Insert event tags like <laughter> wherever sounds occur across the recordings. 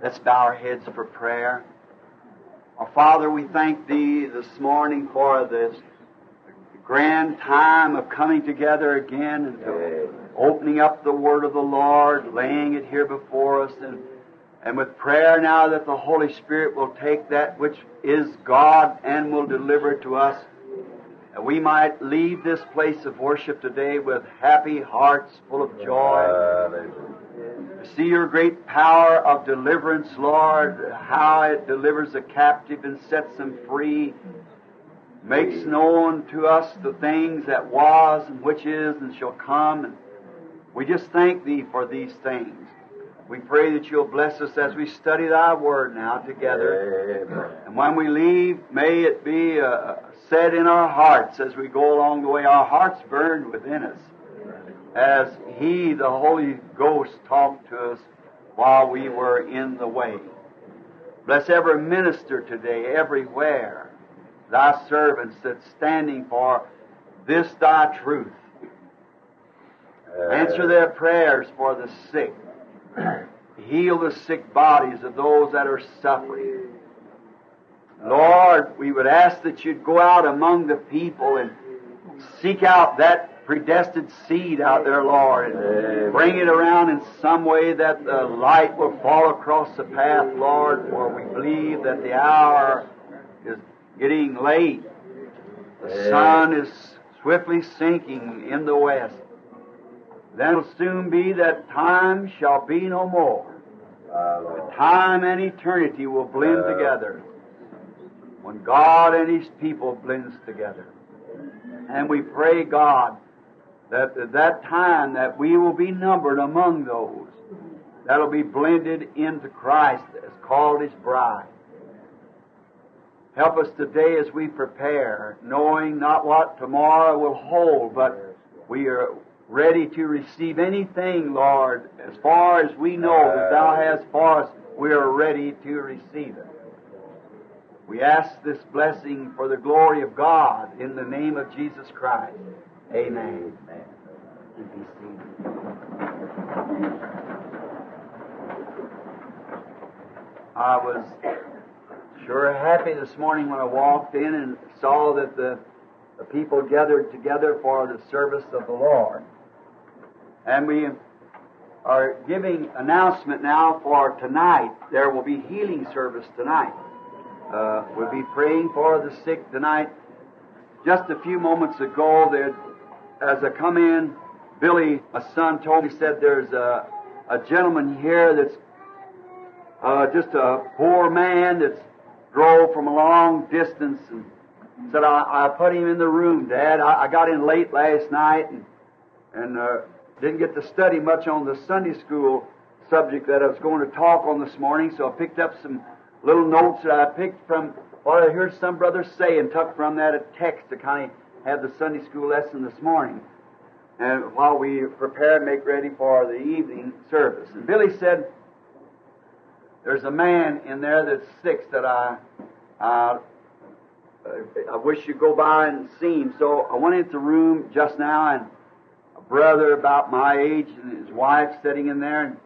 Let's bow our heads for prayer. Our Father, we thank Thee this morning for this grand time of coming together again and to opening up the Word of the Lord, laying it here before us, and, and with prayer now that the Holy Spirit will take that which is God and will deliver it to us. That we might leave this place of worship today with happy hearts full of joy see your great power of deliverance, Lord, how it delivers the captive and sets them free, makes known to us the things that was and which is and shall come. And we just thank Thee for these things. We pray that you'll bless us as we study Thy Word now together. Amen. And when we leave, may it be uh, said in our hearts as we go along the way, our hearts burned within us as He, the Holy Ghost, talked to us while we were in the way. Bless every minister today, everywhere, thy servants that's standing for this thy truth. Uh, Answer their prayers for the sick. Heal the sick bodies of those that are suffering. Lord, we would ask that you'd go out among the people and seek out that predestined seed out there, Lord, and bring it around in some way that the light will fall across the path, Lord, for we believe that the hour is getting late. The sun is swiftly sinking in the west. Then it'll soon be that time shall be no more. Time and eternity will blend together when God and His people blends together. And we pray, God, that at that time that we will be numbered among those that'll be blended into Christ as called His bride. Help us today as we prepare, knowing not what tomorrow will hold, but we are ready to receive anything, Lord, as far as we know that Thou hast for us, we are ready to receive it. We ask this blessing for the glory of God in the name of Jesus Christ. Amen. You be seated. I was sure happy this morning when I walked in and saw that the, the people gathered together for the service of the Lord. And we are giving announcement now for tonight. There will be healing service tonight. Uh, we'll be praying for the sick tonight. Just a few moments ago, there, as I come in, Billy, my son, told me, said there's a, a gentleman here that's uh, just a poor man that's drove from a long distance and said, I, I put him in the room, Dad. I, I got in late last night and, and uh, didn't get to study much on the Sunday school subject that I was going to talk on this morning, so I picked up some little notes that I picked from what I heard some brothers say and took from that a text to kind of have the Sunday school lesson this morning. And while we prepare and make ready for the evening service. And Billy said, There's a man in there that's sick that I, uh, I wish you'd go by and see him. So I went into the room just now, and a brother about my age and his wife sitting in there, and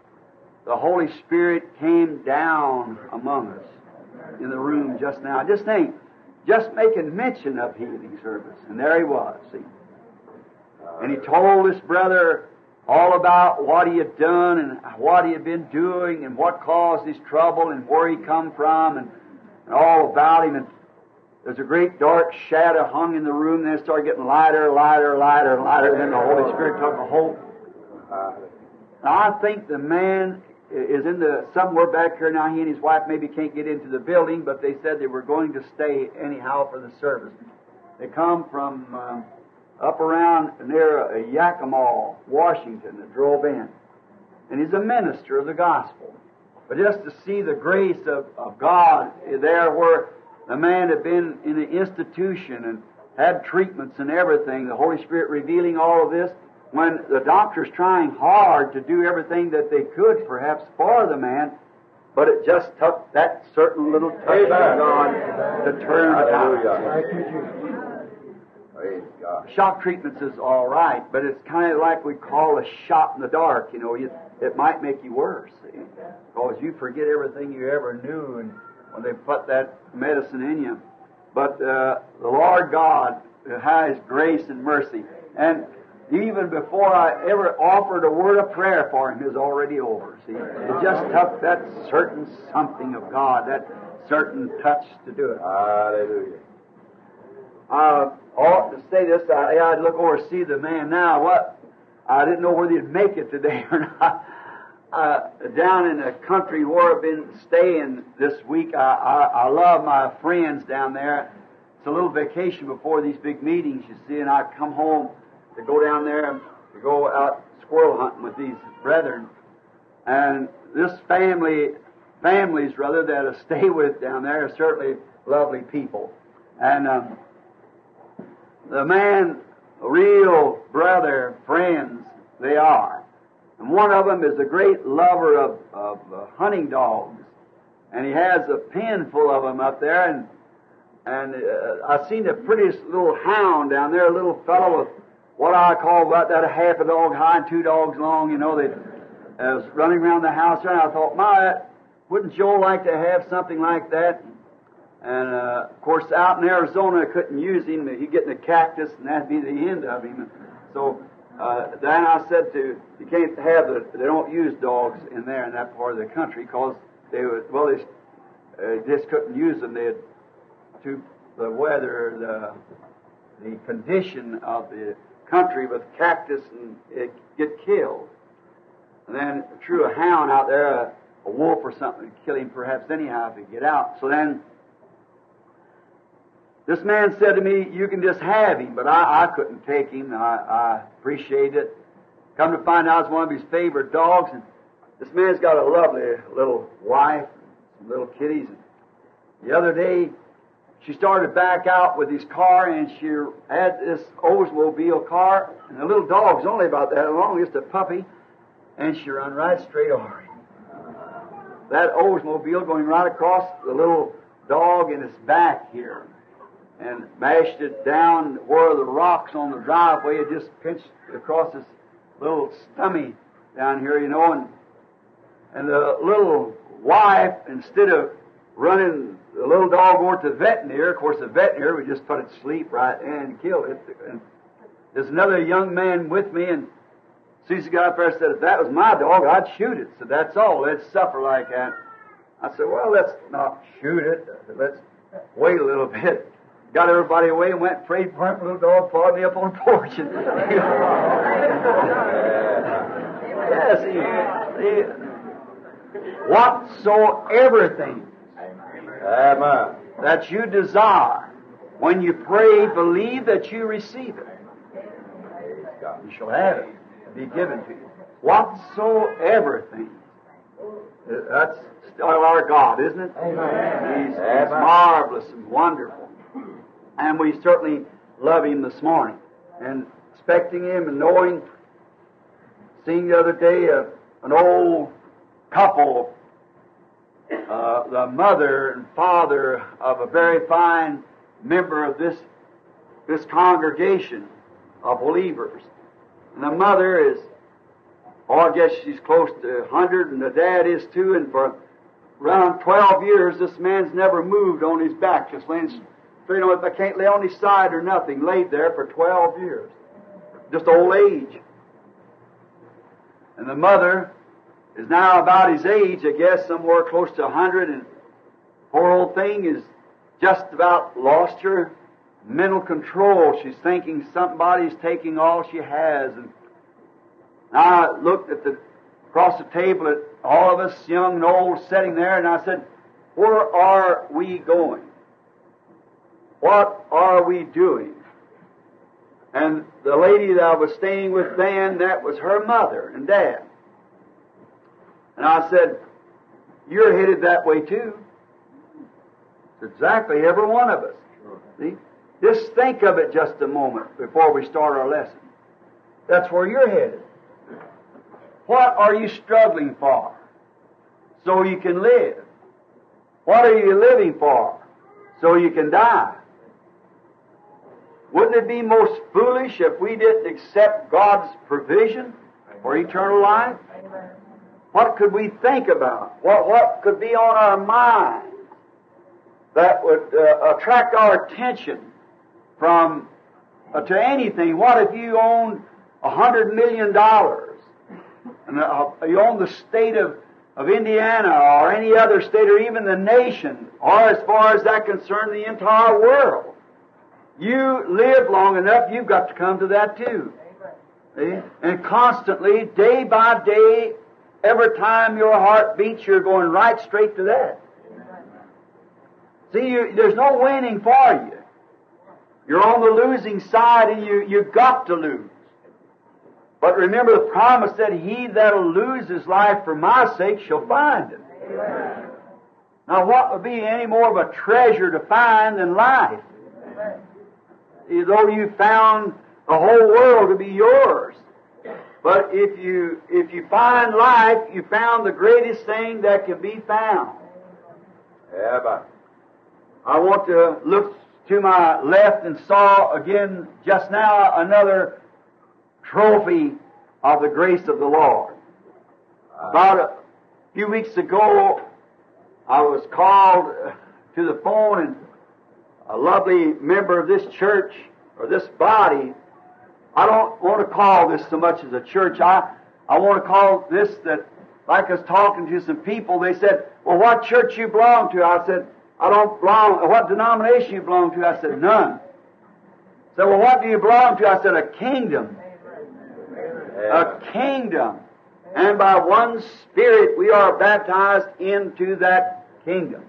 the Holy Spirit came down among us in the room just now. Just think, just making mention of healing service, and there he was. See, and he told this brother all about what he had done and what he had been doing and what caused his trouble and where he come from and, and all about him. And there's a great dark shadow hung in the room. Then it started getting lighter, lighter, lighter, and lighter. And then the Holy Spirit took a hold. Uh-huh. Now I think the man is in the somewhere back here now. He and his wife maybe can't get into the building, but they said they were going to stay anyhow for the service. They come from um, up around near uh, Yakima, Washington, that drove in, and he's a minister of the gospel. But just to see the grace of, of God there, where the man had been in an institution and had treatments and everything, the Holy Spirit revealing all of this, when the doctor's trying hard to do everything that they could, perhaps, for the man, but it just took that certain little touch of God to turn the tide. Shock treatments is all right, but it's kind of like we call a shot in the dark. You know, you, it might make you worse, see? Because you forget everything you ever knew and when they put that medicine in you. But uh, the Lord God has grace and mercy. And even before I ever offered a word of prayer for him is already over. See, it just took that certain something of God, that certain touch to do it. Hallelujah. I ought to say this. I, I'd look over and see the man now. What? I didn't know whether he'd make it today <laughs> or not. Uh, down in the country where I've been staying this week, I, I, I love my friends down there. It's a little vacation before these big meetings, you see, and I come home to go down there to go out squirrel hunting with these brethren. And this family, families rather, that I stay <laughs> with down there are certainly lovely people. And um, the man, real brother, friends, they are. And one of them is a great lover of, of uh, hunting dogs. And he has a pen full of them up there. And, and uh, I seen the prettiest little hound down there, a little fellow with what I call about that a half a dog high and two dogs long, you know, that was running around the house. And I thought, my, wouldn't Joe like to have something like that? And uh, of course, out in Arizona, I couldn't use him. He'd get in a cactus, and that'd be the end of him. So uh, then I said to, you can't have the, they don't use dogs in there in that part of the country because they would, well, they uh, just couldn't use them. They had to the weather, the the condition of the country with cactus and it get killed. And then threw a hound out there, a, a wolf or something, would kill him perhaps anyhow if he get out. So then this man said to me, You can just have him, but I, I couldn't take him. I, I appreciate it. Come to find out, it's one of his favorite dogs, and this man's got a lovely little wife, some little kitties. And the other day, she started back out with his car, and she had this Oldsmobile car, and the little dog's only about that long, just a puppy, and she run right straight over him. That Oldsmobile going right across the little dog in its back here and mashed it down where the rocks on the driveway had just pinched across his little stummy down here, you know, and and the little wife, instead of running the little dog over to the veterinary, of course the veterinary would just put it to sleep right and kill it. And there's another young man with me, and Susie got up there and said, if that was my dog, I'd shoot it. So that's all. Let's suffer like that. I said, well, let's not shoot it. Let's wait a little <laughs> bit got everybody away and went and prayed for him. Little dog followed me up on the porch. And, <laughs> yes, he, he, whatsoever Amen. that you desire, when you pray, believe that you receive it. You shall have it. Be given to you. Whatsoever thing. That's still our God, isn't it? Amen. He's, he's marvelous and wonderful. And we certainly love him this morning. And expecting him and knowing, seeing the other day uh, an old couple, the mother and father of a very fine member of this, this congregation of believers. And the mother is, oh, I guess she's close to 100, and the dad is too, and for around 12 years, this man's never moved on his back, just laying straight on. I can't lay on his side or nothing. Laid there for 12 years. Just old age. And the mother is now about his age, I guess, somewhere close to 100, and poor old thing is just about lost her mental control. She's thinking somebody's taking all she has. And I looked at the across the table at all of us, young and old, sitting there, and I said, Where are we going? What are we doing? And the lady that I was staying with then, that was her mother and dad. And I said, You're headed that way too. It's exactly every one of us. See? Just think of it just a moment before we start our lesson. That's where you're headed. What are you struggling for? So you can live. What are you living for? So you can die. Wouldn't it be most foolish if we didn't accept God's provision for eternal life? What could we think about? What, what could be on our mind that would uh, attract our attention from uh, to anything? What if you owned a hundred million dollars and uh, you own the state of of Indiana or any other state or even the nation, or as far as that concerned, the entire world. You live long enough, you've got to come to that too. See? And constantly, day by day, every time your heart beats, you're going right straight to that. See, you, there's no winning for you. You're on the losing side and you, you've got to lose. But remember the promise that he that'll lose his life for my sake shall find it. Now what would be any more of a treasure to find than life? Though you found the whole world to be yours. But if you if you find life, you found the greatest thing that can be found. Yeah, but I want to look to my left and saw again just now another trophy of the grace of the Lord. Ah. About a few weeks ago, I was called to the phone and a lovely member of this church or this body. I don't want to call this so much as a church. I, I want to call this that, like was talking to some people, they said, well, what church you belong to? I said, I don't belong, what denomination you belong to? I said, none. So, well, what do you belong to? I said, a kingdom a kingdom. And by one Spirit we are baptized into that kingdom.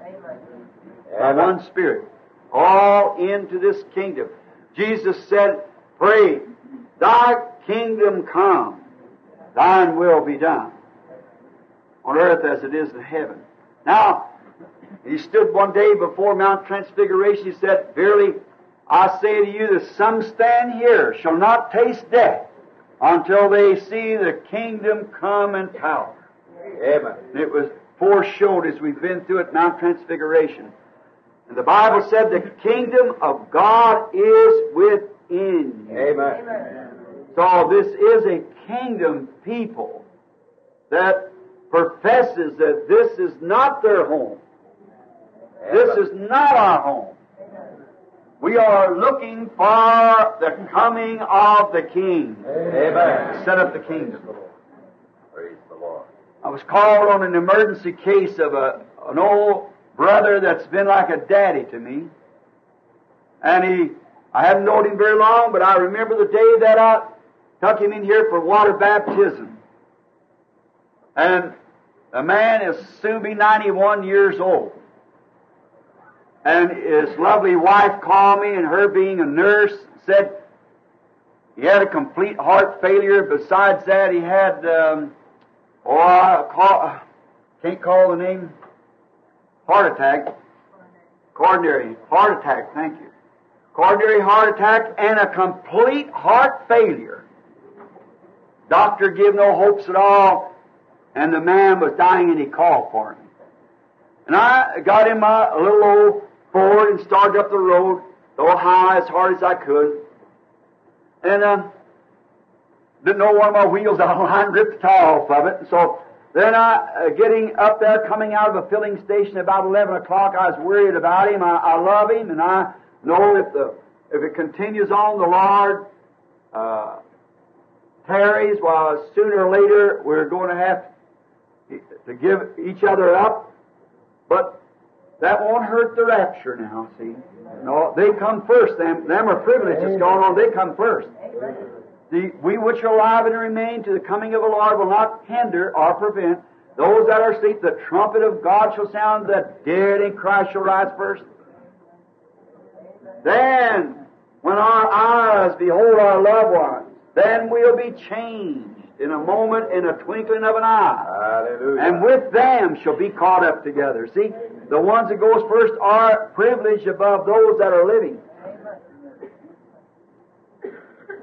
By one Spirit. All into this kingdom. Jesus said, Pray, thy kingdom come, thine will be done. On earth as it is in heaven. Now, he stood one day before Mount Transfiguration. He said, Verily, I say to you that some stand here shall not taste death until they see the kingdom come in power. Amen. it was foreshowed as we've been through it Mount Transfiguration. And the Bible said the kingdom of God is within you. Amen. So this is a kingdom people that professes that this is not their home. This is not our home. We are looking for the coming of the King. Amen. Set up the kingdom. Praise the Lord. I was called on an emergency case of a, an old brother that's been like a daddy to me. And he, I haven't known him very long, but I remember the day that I took him in here for water baptism. And the man is soon be 91 years old. And his lovely wife called me, and her being a nurse, said he had a complete heart failure. Besides that, he had, um, oh, I call, can't call the name, heart attack, coronary heart attack, thank you. Coronary heart attack and a complete heart failure. Doctor give no hopes at all, and the man was dying, and he called for me. And I got in my little old Ford and started up the road, though high as hard as I could. And uh, didn't know one of my wheels <laughs> out of line, ripped the tire off of it. And so then I, uh, getting up there, coming out of a filling station about 11 o'clock, I was worried about him. I, I love him, and I know if the if it continues on, the Lord uh, tarries, well, sooner or later we're going to have to give each other up. But that won't hurt the rapture now, see? No, they come first. Them, them are privileges going on. They come first. See, we which are alive and remain to the coming of the Lord will not hinder or prevent those that are asleep. The trumpet of God shall sound, the dead in Christ shall rise first. Then, when our eyes behold our loved ones, then we'll be changed in a moment, in a twinkling of an eye. Hallelujah. And with them shall be caught up together. See, the ones that goes first are privileged above those that are living.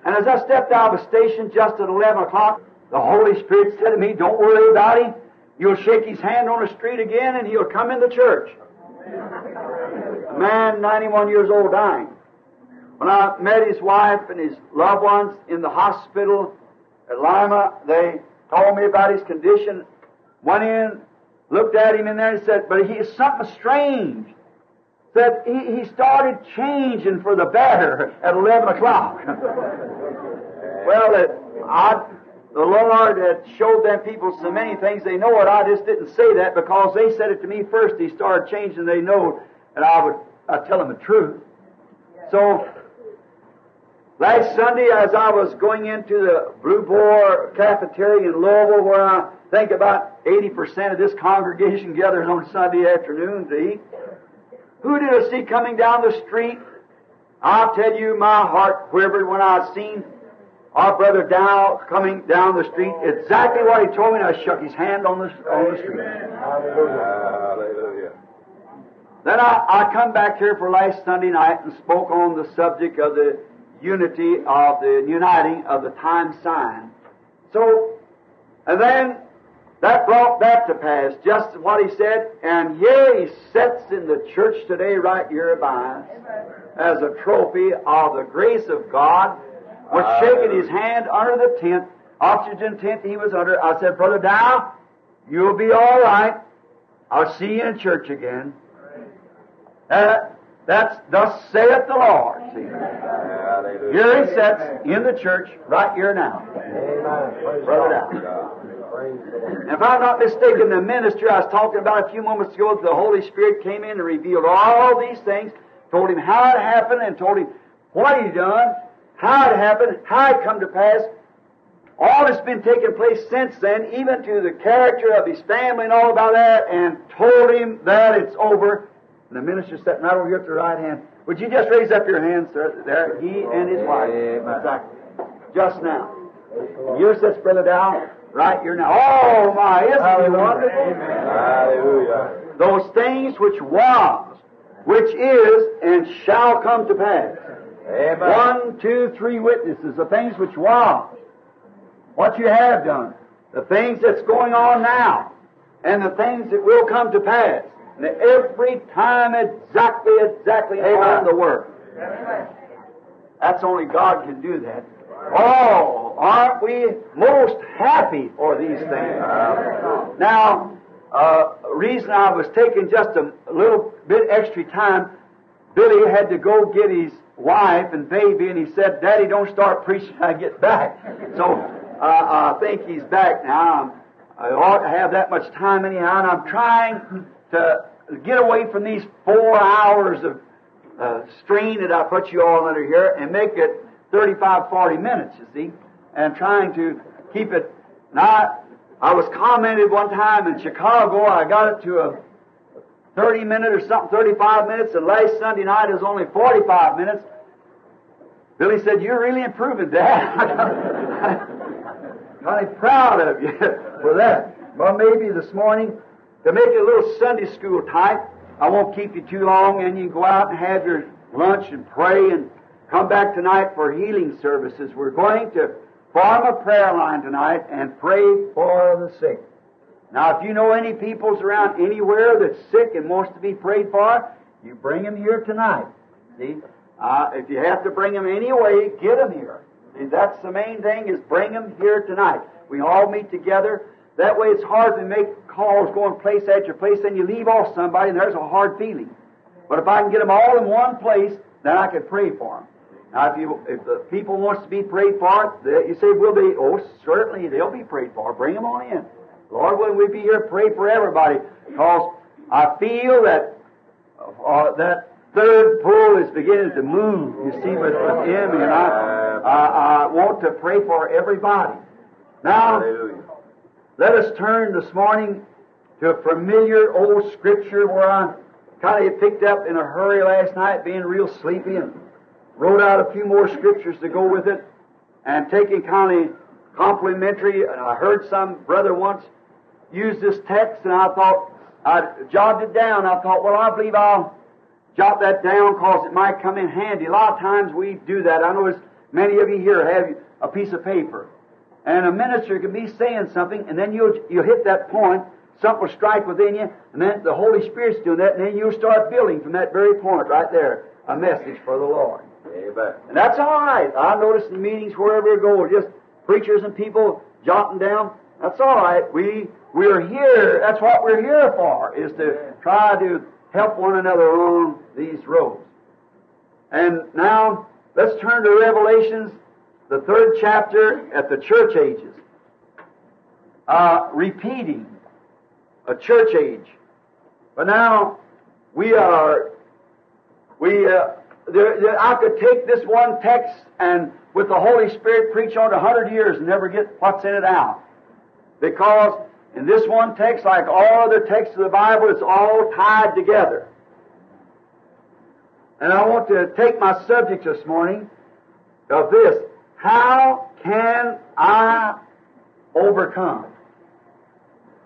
And as I stepped out of the station just at 11 o'clock, the Holy Spirit said to me, Don't worry about him. You'll shake his hand on the street again and he'll come in the church. A man, 91 years old, dying. When I met his wife and his loved ones in the hospital at Lima, they told me about his condition. went in, looked at him in there and said, but he is something strange. Said he, he started changing for the better at 11 o'clock. <laughs> well, it, I, the Lord had showed them people so many things they know it. I just didn't say that because they said it to me first. He started changing. They know, and I would I tell them the truth. So last Sunday, as I was going into the Blue Boar cafeteria in Louisville, where I think about 80% of this congregation gathers on Sunday afternoon to eat, who did I see coming down the street? I'll tell you, my heart quivered when I seen our brother Dow coming down the street. Exactly what he told me, and I shook his hand on the on the street. Hallelujah. Then I, I come back here for last Sunday night and spoke on the subject of the unity of the uniting of the time sign. So, and then that brought that to pass, just what he said, and here he sits in the church today, right here by us, as a trophy of the grace of God, was shaking his hand under the tent, oxygen tent he was under. I said, Brother Dow, you'll be all right. I'll see you in church again. Uh, that's thus saith the Lord. See? Here he sits in the church right here now. Brother. And if I'm not mistaken, the minister I was talking about a few moments ago, the Holy Spirit came in and revealed all these things, told him how it happened, and told him what he done, how it happened, how it come to pass. All that's been taking place since then, even to the character of his family and all about that, and told him that it's over. And the minister sitting right over here at the right hand. Would you just raise up your hands, sir? There, he and his wife. Exactly. Just now. You sits, Brother Dow, right here now. Oh my, isn't he wonderful? Amen. Hallelujah. Those things which was, which is, and shall come to pass. Amen. One, two, three witnesses, the things which was, what you have done, the things that's going on now, and the things that will come to pass. Every time exactly, exactly on the word. That's only God can do that. Oh, aren't we most happy for these things? Now, uh, reason I was taking just a little bit extra time, Billy had to go get his wife and baby, and he said, Daddy, don't start preaching I get back. So uh, I think he's back now. I ought to have that much time anyhow, and I'm trying to get away from these four hours of uh, strain that I put you all under here and make it 35, 40 minutes, you see, and trying to keep it. Now, I was commented one time in Chicago, I got it to a 30 minute or something, 35 minutes, and last Sunday night it was only 45 minutes. Billy said, You're really improving, Dad. <laughs> kind of <laughs> proud of you <laughs> for that. Well, maybe this morning, to make it a little Sunday school type, I won't keep you too long, and you can go out and have your lunch and pray and come back tonight for healing services. We're going to form a prayer line tonight and pray for the sick. Now, if you know any peoples around anywhere that's sick and wants to be prayed for, you bring them here tonight. See? Uh, if you have to bring them anyway, get them here. See, that's the main thing is bring them here tonight. We all meet together. That way it's hard to make calls going place after place, and you leave off somebody, and there's a hard feeling. But if I can get them all in one place, then I can pray for them. Now, if you if the people wants to be prayed for, they, you say, "Will they?" Oh, certainly they'll be prayed for. Bring them on in. Lord, will we be here? Pray for everybody, because I feel that uh, that third pull is beginning to move. You see, with, with him, and I, I, I want to pray for everybody. Now. Let us turn this morning to a familiar old scripture where I kind of picked up in a hurry last night, being real sleepy, and wrote out a few more scriptures to go with it, and taking kind of complimentary. And I heard some brother once use this text, and I thought I jotted it down. I thought, well, I believe I'll jot that down because it might come in handy. A lot of times we do that. I notice many of you here have a piece of paper. And a minister can be saying something, and then you'll, you'll hit that point, something will strike within you, and then the Holy Spirit's doing that, and then you'll start building from that very point right there a message for the Lord. Amen. And that's all right. I notice in meetings wherever we go, just preachers and people jotting down. That's all right. We we're here, that's what we're here for, is to try to help one another on these roads. And now, let's turn to Revelations, the third chapter at the church ages. Uh, repeating a church age. But now, we are, we, uh, there, there, I could take this one text and with the Holy Spirit preach on it a hundred years and never get what's in it out. Because in this one text, like all other texts of the Bible, it's all tied together. And I want to take my subject this morning of this. How can I overcome?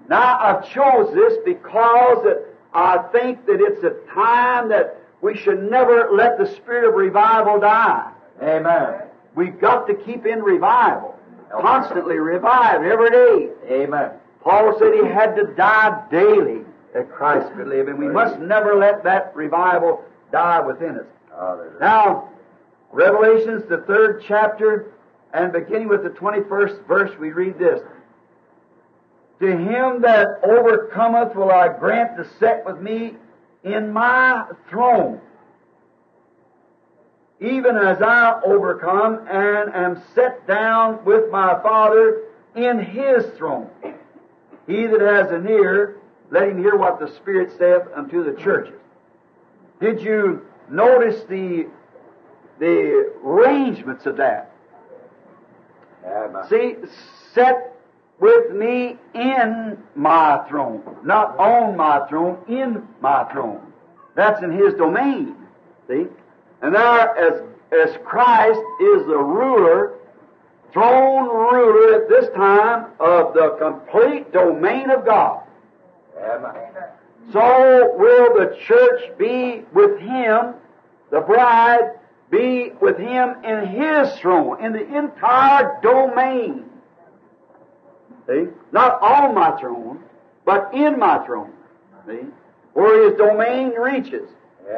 Now, I've chose this because I think that it's a time that we should never let the spirit of revival die. Amen. We've got to keep in revival. Constantly revive every day. Amen. Paul said he had to die daily that Christ could live, and we must never let that revival die within us. Now, Revelations, the third chapter, and beginning with the 21st verse, we read this. To him that overcometh will I grant to set with me in my throne, even as I overcome and am set down with my Father in his throne. He that has an ear, let him hear what the Spirit saith unto the churches. Did you notice the the arrangements of that? Amen. See, set with me in my throne, not on my throne, in my throne. That's in His domain. See, and there, as as Christ is the ruler, throne ruler at this time of the complete domain of God. Amen. So will the church be with him, the bride be with him in his throne, in the entire domain. See? Not on my throne, but in my throne. See? Where his domain reaches.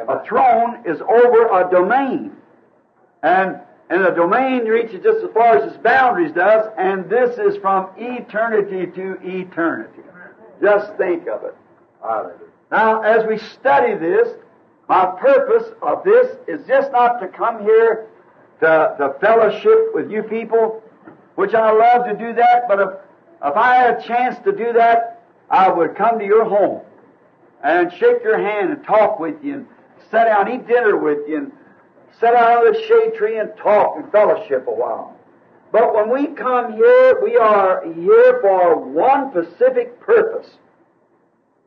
A throne is over a domain. And and the domain reaches just as far as its boundaries does, and this is from eternity to eternity. Just think of it. Now, as we study this, my purpose of this is just not to come here to, to fellowship with you people, which I love to do that, but if, if I had a chance to do that, I would come to your home and shake your hand and talk with you and sit down, eat dinner with you and sit down under the shade tree and talk and fellowship a while. But when we come here, we are here for one specific purpose.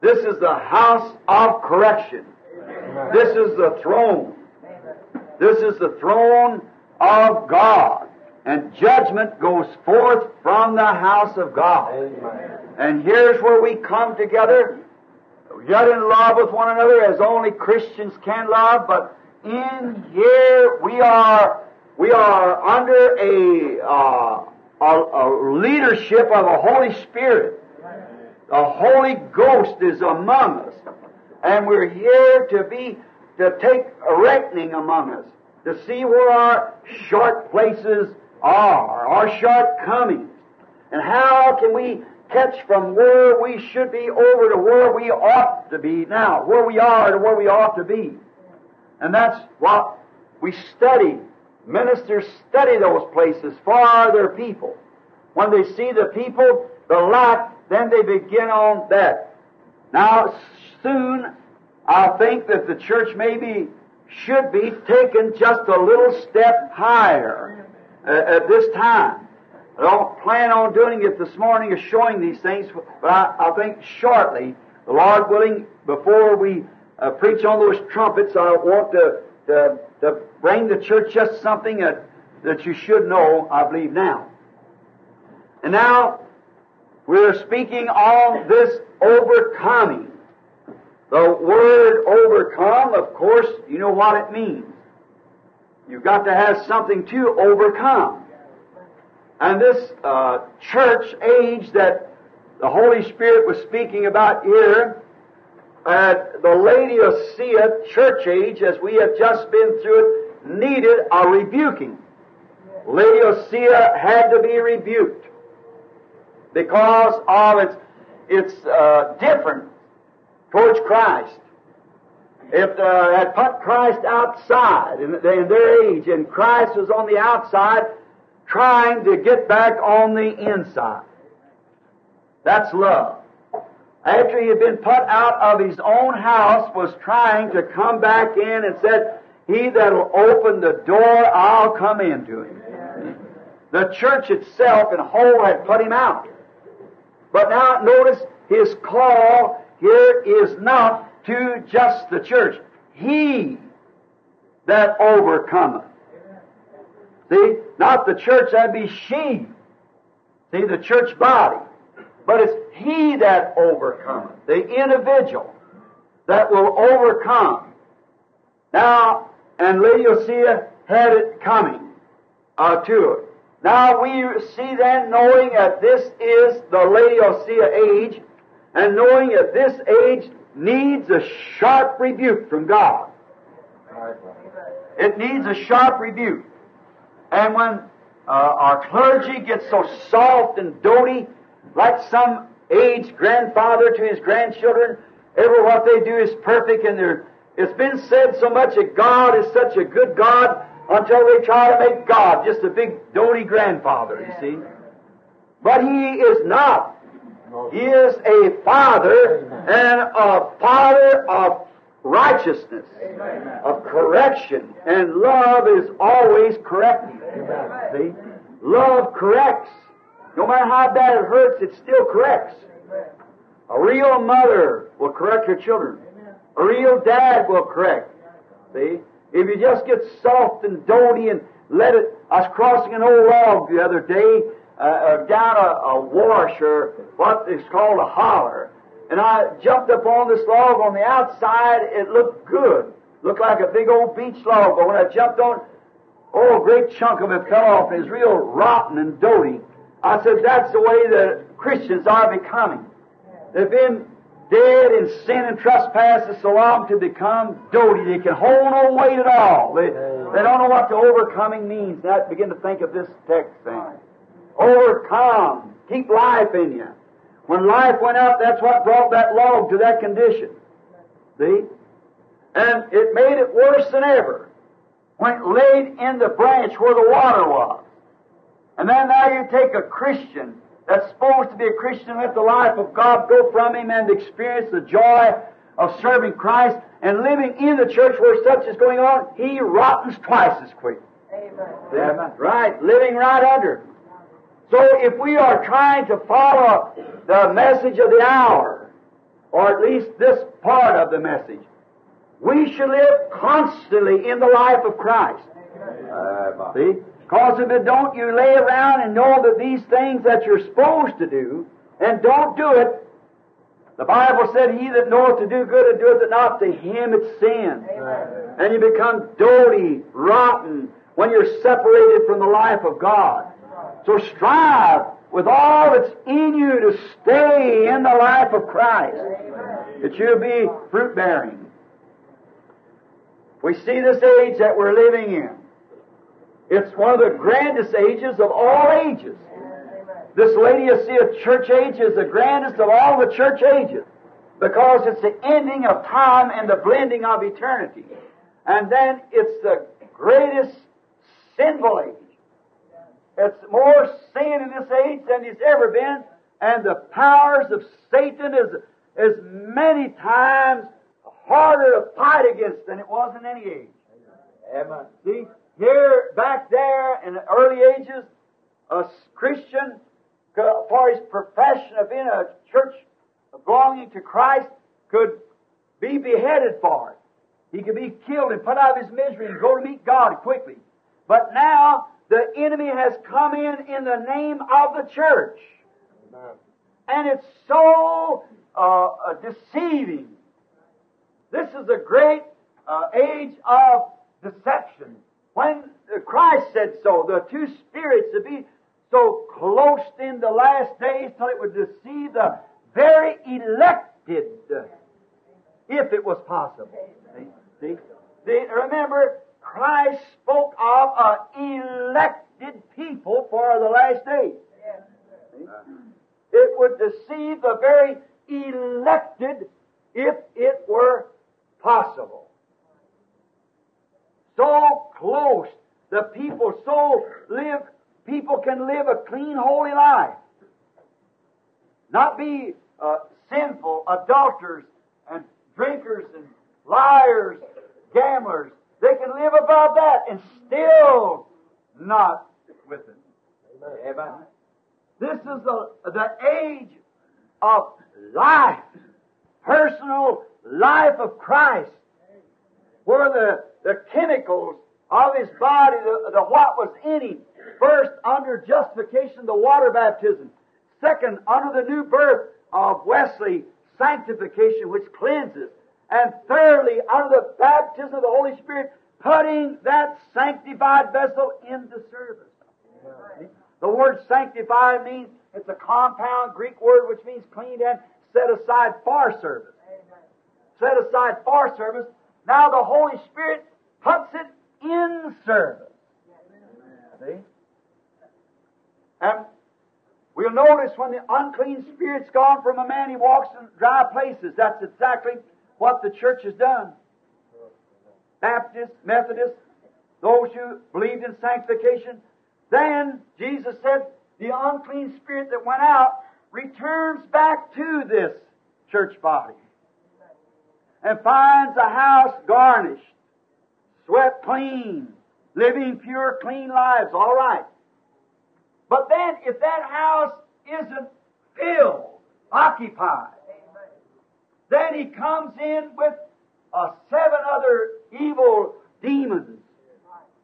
This is the house of correction. This is the throne. This is the throne of God. And judgment goes forth from the house of God. Amen. And here's where we come together, yet in love with one another as only Christians can love, but in here we are we are under a, uh, a, a leadership of the Holy Spirit. The Holy Ghost is among us. And we're here to be, to take a reckoning among us, to see where our short places are, our shortcomings, and how can we catch from where we should be over to where we ought to be now, where we are to where we ought to be. And that's what we study. Ministers study those places for their people. When they see the people, the lack, then they begin on that. Now, soon, I think that the church maybe should be taken just a little step higher uh, at this time. I don't plan on doing it this morning or showing these things, but I, I think shortly, the Lord willing, before we uh, preach on those trumpets, I want to, to, to bring the church just something that, that you should know, I believe, now. And now, we're speaking on this overcoming. The word overcome, of course, you know what it means. You've got to have something to overcome. And this uh, church age that the Holy Spirit was speaking about here, at the Lady of Laodicea church age, as we have just been through it, needed a rebuking. Laodicea had to be rebuked because of its, its uh, different towards Christ. If uh, had put Christ outside in, in their age, and Christ was on the outside, trying to get back on the inside. That's love. After he had been put out of his own house, was trying to come back in and said, He that'll open the door, I'll come into him. The church itself in whole had put him out. But now notice his call here is not to just the church. He that overcometh. See, not the church, that'd be she. See, the church body. But it's he that overcometh, the individual that will overcome. Now, and Laodicea had it coming uh, to it. Now we see then, knowing that this is the Laodicea age, and knowing that this age needs a sharp rebuke from God. It needs a sharp rebuke. And when uh, our clergy gets so soft and doty, like some aged grandfather to his grandchildren, ever what they do is perfect, and they're, it's been said so much that God is such a good God until they try to make God just a big doty grandfather, you see. But He is not. He is a Father and a Father of righteousness, of correction, and love is always correcting. See? Love corrects. No matter how bad it hurts, it still corrects. A real mother will correct her children. A real dad will correct. See? If you just get soft and doty and let it. I was crossing an old log the other day uh, uh, down a, a wash or what is called a holler. And I jumped up on this log. On the outside, it looked good. Looked like a big old beech log. But when I jumped on, oh, a great chunk of it fell off. And it's real rotten and doty. I said, that's the way the Christians are becoming. They've been dead in sin and trespasses so long to become doty. They can hold no weight at all. They, they don't know what the overcoming means. I begin to think of this text thing. Overcome. Keep life in you. When life went out, that's what brought that log to that condition. See? And it made it worse than ever when it laid in the branch where the water was. And then now you take a Christian that's supposed to be a Christian, and let the life of God go from him and experience the joy of serving Christ and living in the church where such is going on, he rottens twice as quick. Amen. Right, living right under. So if we are trying to follow the message of the hour, or at least this part of the message, we should live constantly in the life of Christ. Amen. See? Because if it don't, you lay around and know that these things that you're supposed to do, and don't do it, the Bible said, He that knoweth to do good and doeth it not, to him it's sin. And you become doty, rotten, when you're separated from the life of God. So strive with all that's in you to stay in the life of Christ, that you'll be fruit bearing. We see this age that we're living in. It's one of the grandest ages of all ages. This Laodicea church age is the grandest of all the church ages because it's the ending of time and the blending of eternity. And then it's the greatest sinful age. It's more sin in this age than there's ever been, and the powers of Satan is, is many times harder to fight against than it was in any age. Amen. See, here, back there in the early ages, a Christian, for his profession of being a church belonging to Christ, could be beheaded for it. He could be killed and put out of his misery and go to meet God quickly. But now, the enemy has come in in the name of the church. And it's so uh, uh, deceiving. This is a great uh, age of deception. When Christ said so, the two spirits would be so close in the last days till it would deceive the very elected, if it was possible. See? See? Remember, Christ spoke of an elected people for the last days. It would deceive the very elected if it were possible. So close. The people so live, people can live a clean, holy life. Not be uh, sinful, adulterers, and drinkers, and liars, gamblers. They can live above that and still not with it. Amen. This is the, the age of life, personal life of Christ, where the, the chemicals of his body, the, the what was in him, first under justification, the water baptism, second under the new birth of Wesley, sanctification, which cleanses, and thirdly, under the baptism of the Holy Spirit, putting that sanctified vessel into service. The word sanctify means it's a compound Greek word which means cleaned and set aside for service. Set aside for service. Now the Holy Spirit puts it in service. See? And we'll notice when the unclean spirit's gone from a man, he walks in dry places. That's exactly what the church has done. Baptists, Methodists, those who believed in sanctification. Then Jesus said, the unclean spirit that went out returns back to this church body and finds a house garnished, swept clean, living pure, clean lives, all right. But then if that house isn't filled, occupied, then he comes in with uh, seven other evil demons,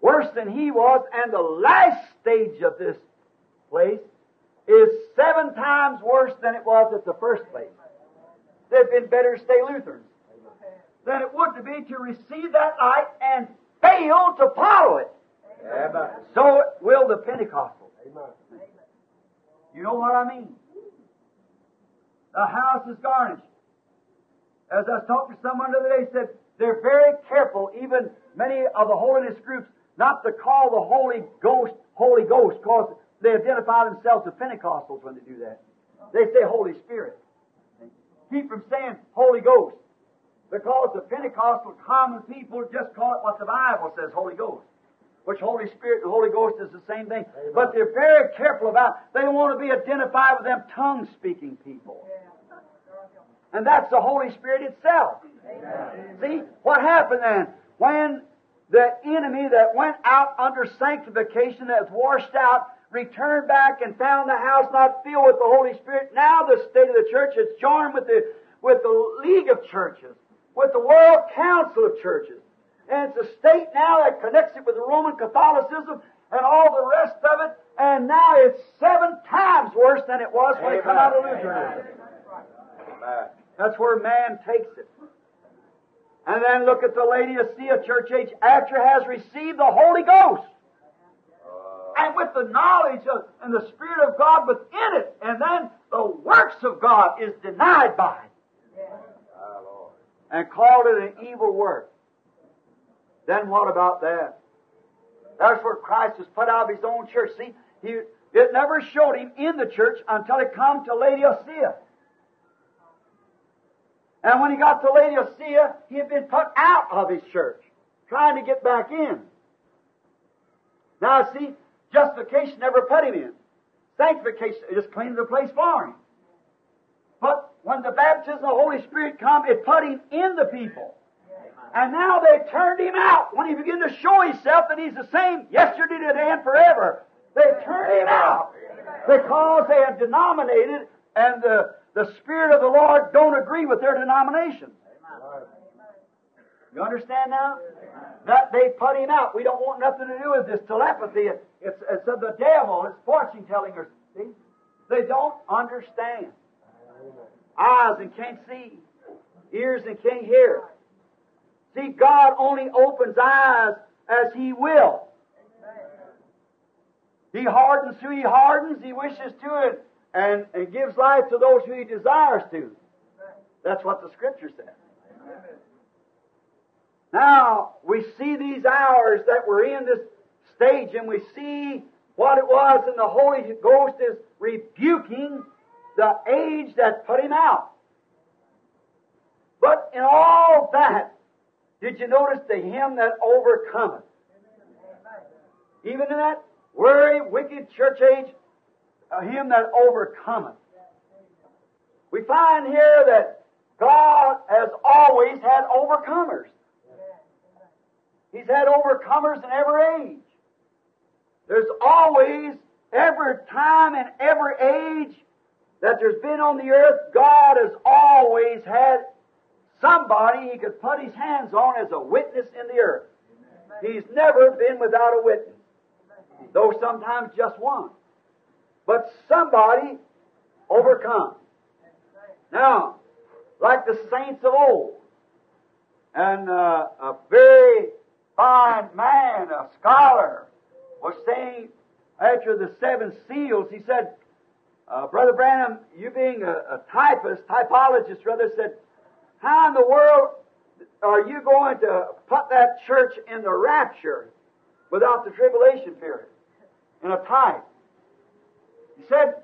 worse than he was, and the last stage of this place is seven times worse than it was at the first place. They'd been better to stay Lutherans than it would to be to receive that light and fail to follow it. Amen. So will the Pentecostals. You know what I mean? The house is garnished. As I was talking to someone the other day, said they're very careful, even many of the holiness groups, not to call the Holy Ghost Holy Ghost, because they identify themselves as Pentecostals when they do that. They say Holy Spirit. Keep from saying Holy Ghost. Because the Pentecostal common people just call it what the Bible says, Holy Ghost. Which Holy Spirit and Holy Ghost is the same thing. But they're very careful about they want to be identified with them tongue speaking people. And that's the Holy Spirit itself. See, what happened then? When the enemy that went out under sanctification, that was washed out, returned back and found the house not filled with the Holy Spirit, now the state of the church is joined with the, with the League of Churches, with the World Council of Churches. And it's a state now that connects it with the Roman Catholicism and all the rest of it, and now it's seven times worse than it was when it came out of Lutheranism. Amen. That's where man takes it. And then look at the lady Laodicea church age after has received the Holy Ghost. And with the knowledge of, and the Spirit of God within it, and then the works of God is denied by it. And called it an evil work. Then what about that? That's where Christ was put out of his own church. See, he, it never showed him in the church until he come to Lady Laodicea. And when he got to Lady Laodicea, he had been put out of his church, trying to get back in. Now, see, justification never put him in. Sanctification just cleaned the place for him. But when the baptism of the Holy Spirit come, it put him in the people. And now they turned him out. When he began to show himself that he's the same yesterday, today, and forever, they turned him out because they have denominated and the, the Spirit of the Lord don't agree with their denomination. You understand now? That they put him out. We don't want nothing to do with this telepathy. It's, it's of the devil. It's fortune telling us. See? They don't understand. Eyes and can't see. Ears and can't hear. See, God only opens eyes as He will. He hardens who He hardens, He wishes to, and, and, and gives life to those who He desires to. That's what the Scripture says. Now, we see these hours that we're in this stage, and we see what it was, and the Holy Ghost is rebuking the age that put him out. But in all that, did you notice the him that overcometh? Even in that weary, wicked church age, Uh, him that overcometh. We find here that God has always had overcomers. He's had overcomers in every age. There's always, every time and every age that there's been on the earth, God has always had somebody he could put his hands on as a witness in the earth. He's never been without a witness, though sometimes just one. But somebody overcome. Now, like the saints of old, and uh, a very fine man, a scholar, was saying after the seven seals, he said, uh, Brother Branham, you being a, a typist, typologist rather, said, how in the world are you going to put that church in the rapture without the tribulation period in a type? He said,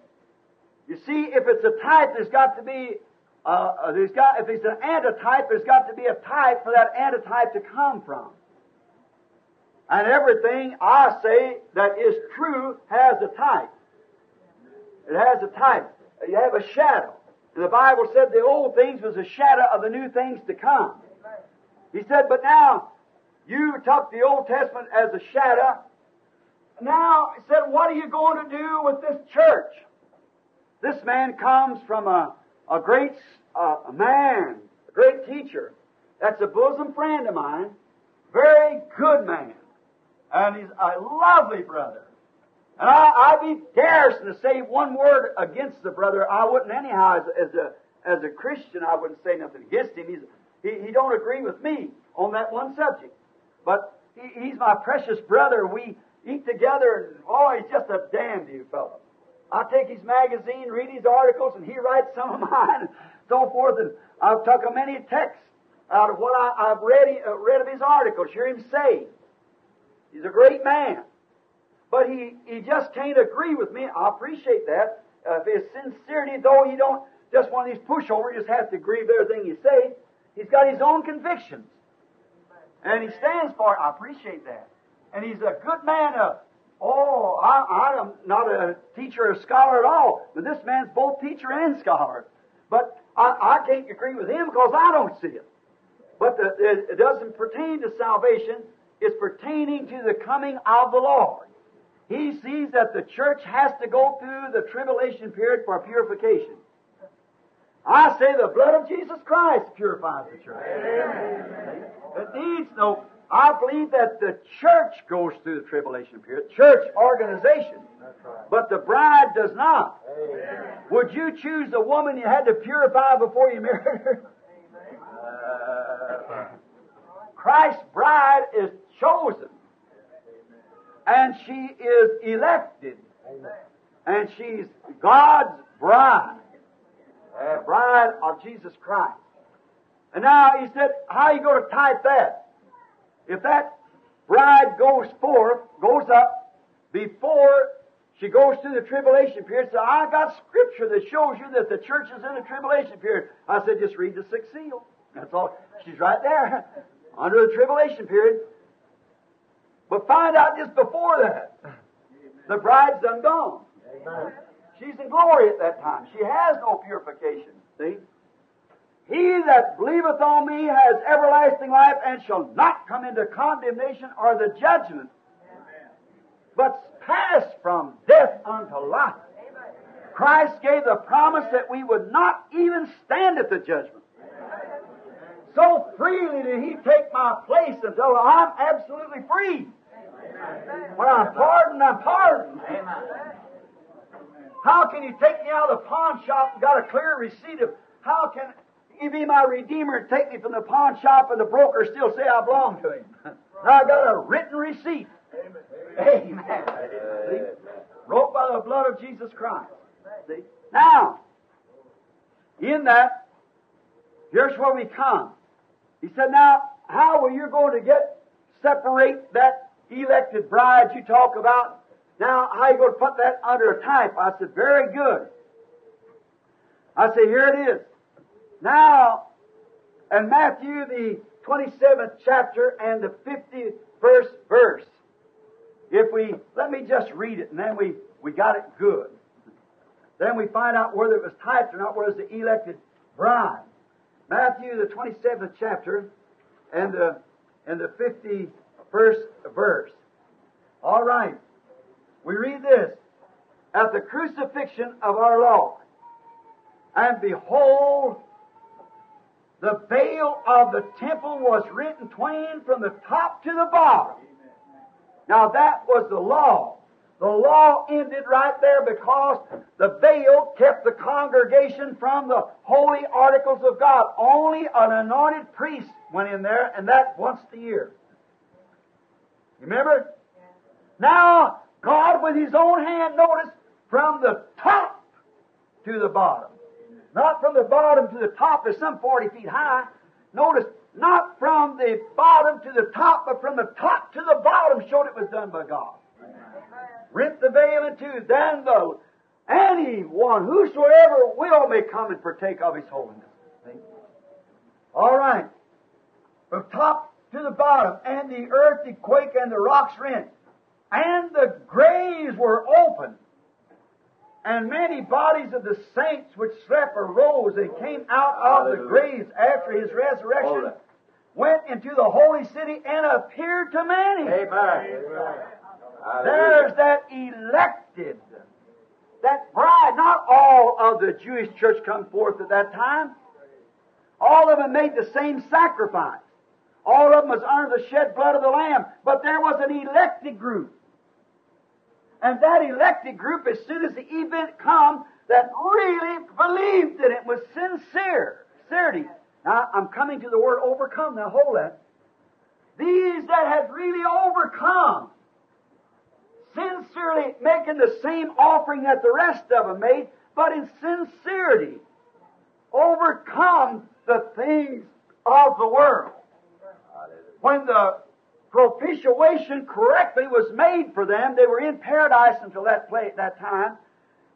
you see, if it's a type, there's got to be, uh, uh, there's got, if it's an antitype, there's got to be a type for that antitype to come from. And everything I say that is true has a type. It has a type. You have a shadow. And the Bible said the old things was a shadow of the new things to come. He said, but now you took the Old Testament as a shadow. Now, he said, what are you going to do with this church? This man comes from a, a great uh, man, a great teacher. That's a bosom friend of mine. Very good man. And he's a lovely brother. And I, I'd be daring to say one word against the brother. I wouldn't anyhow. As, as a as a Christian, I wouldn't say nothing against him. He's he, he don't agree with me on that one subject. But he, he's my precious brother. We eat together, and oh, he's just a damn you fellow. I take his magazine, read his articles, and he writes some of <laughs> mine, and so forth. And I've took a many texts out of what I, have read, uh, read of his articles. Hear him say. He's a great man. But he, he just can't agree with me. I appreciate that. Uh, his sincerity, though he don't just one of these pushovers, just have to agree with everything you say. He's got his own convictions. And he stands for it. I appreciate that. And he's a good man of, oh, I, I'm not a teacher or scholar at all, but this man's both teacher and scholar. But I, I can't agree with him because I don't see it. But the, it, it doesn't pertain to salvation. It's pertaining to the coming of the Lord. He sees that the church has to go through the tribulation period for purification. I say the blood of Jesus Christ purifies the church. Amen. It needs no. I believe that the church goes through the tribulation period, church organization, but the bride does not. Amen. Would you choose a woman you had to purify before you married her? <laughs> Christ's bride is chosen. And she is elected. And she's God's bride. A bride of Jesus Christ. And now he said, how are you going to type that? If that bride goes forth, goes up, before she goes through the tribulation period, so I got scripture that shows you that the church is in the tribulation period. I said, just read the sixth seal. That's all. She's right there <laughs> under the tribulation period. But find out just before that, the bride's done gone. Amen. She's in glory at that time. She has no purification. See? He that believeth on me has everlasting life and shall not come into condemnation or the judgment, but pass from death unto life. Christ gave the promise that we would not even stand at the judgment. So freely did He take my place until I'm absolutely free. When I'm pardoned, I'm pardoned. How can you take me out of the pawn shop and got a clear receipt of how can he be my redeemer and take me from the pawn shop and the broker still say I belong to him? Now I got a written receipt. Amen. Amen. See? Wrote by the blood of Jesus Christ. See? Now, in that, here's where we come. He said, now, how are you going to get, separate that elected bride you talk about? Now, how are you going to put that under a type? I said, very good. I say, here it is. Now, in Matthew, the 27th chapter and the 51st verse, if we, let me just read it and then we, we got it good. Then we find out whether it was typed or not, whether it was the elected bride. Matthew, the 27th chapter and the, and the 51st verse. All right. We read this. At the crucifixion of our Lord, and behold, the veil of the temple was written twain from the top to the bottom. Now that was the law. The law ended right there because the veil kept the congregation from the holy articles of God. Only an anointed priest went in there, and that once a year. Remember? Now, God with His own hand, notice, from the top to the bottom. Not from the bottom to the top is some 40 feet high. Notice, not from the bottom to the top, but from the top to the bottom showed it was done by God. Rent the veil in two, then the anyone, whosoever will, may come and partake of His holiness. All right. From top to the bottom, and the earth did quake, and the rocks rent, and the graves were opened. And many bodies of the saints which slept arose and came out of the graves after his resurrection, went into the holy city and appeared to many. Amen. There's that elected, that bride. Not all of the Jewish church come forth at that time. All of them made the same sacrifice. All of them was under the shed blood of the Lamb. But there was an elected group. And that elected group, as soon as the event come, that really believed in it was sincere, sincerity. Now, I'm coming to the word overcome. Now, hold that. These that have really overcome, sincerely making the same offering that the rest of them made, but in sincerity, overcome the things of the world. When the propitiation correctly was made for them. They were in paradise until that play, that time.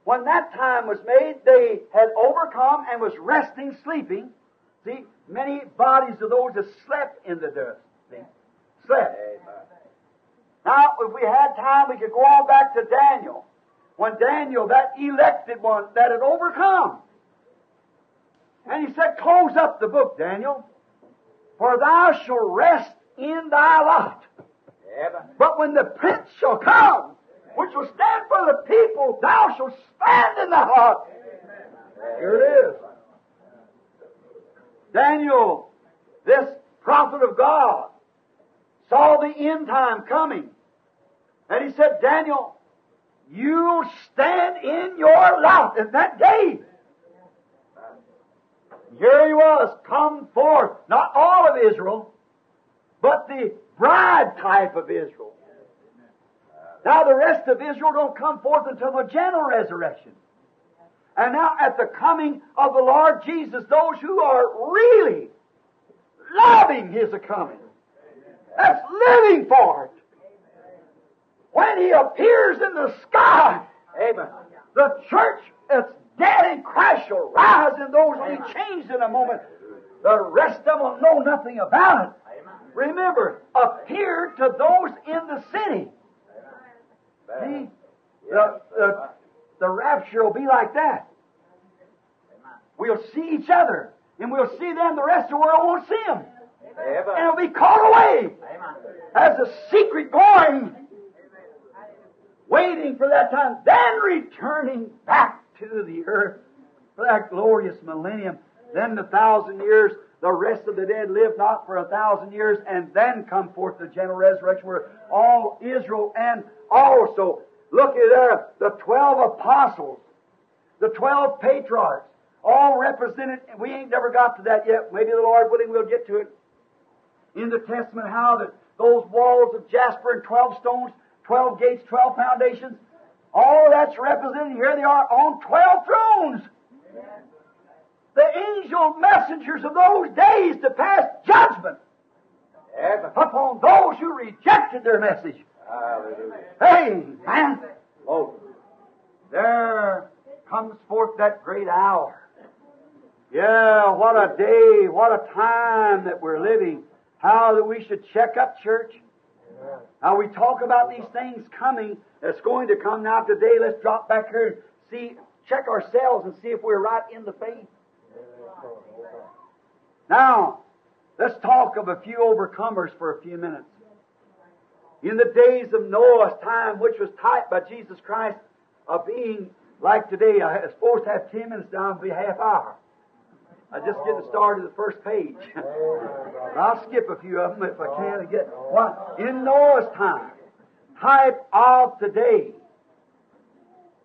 When that time was made, they had overcome and was resting, sleeping. See, many bodies of those that slept in the dust. See, slept. Now, if we had time, we could go on back to Daniel. When Daniel, that elected one, that had overcome. And he said, Close up the book, Daniel, for thou shalt rest in thy lot. But when the prince shall come, which will stand for the people, thou shalt stand in the heart. Here it is. Daniel, this prophet of God, saw the end time coming. And he said, Daniel, you'll stand in your lot in that day. Here he was, come forth, not all of Israel, but the bride type of Israel. Now the rest of Israel don't come forth until the general resurrection. And now at the coming of the Lord Jesus, those who are really loving His coming, that's living for it. When He appears in the sky, Amen. the church that's dead in Christ shall rise, and those will be changed in a moment. The rest of them will know nothing about it. Remember, appeared to those in the city. See? The, the, the rapture will be like that. We'll see each other, and we'll see them. The rest of the world won't see them. And it'll be caught away as a secret going, waiting for that time, then returning back to the earth for that glorious millennium. Then the thousand years, the rest of the dead live not for a thousand years, and then come forth the general resurrection where all Israel and also, look at there, the twelve apostles, the twelve patriarchs, all represented, we ain't never got to that yet. Maybe the Lord willing we'll get to it. In the Testament, how that those walls of jasper and twelve stones, twelve gates, twelve foundations, all that's represented. Here they are on twelve thrones. The angel messengers of those days to pass judgment upon those who rejected their message. Hallelujah. Hey, man, Oh, there comes forth that great hour. Yeah, what a day, what a time that we're living. How that we should check up church. How we talk about these things coming that's going to come now today. Let's drop back here and see, check ourselves and see if we're right in the faith. Now, let's talk of a few overcomers for a few minutes. In the days of Noah's time, which was typed by Jesus Christ of being like today, uh, I was supposed to have ten minutes down it'll be a half hour. I just get the start of the first page. <laughs> I'll skip a few of them if I can and get one. In Noah's time, type of today.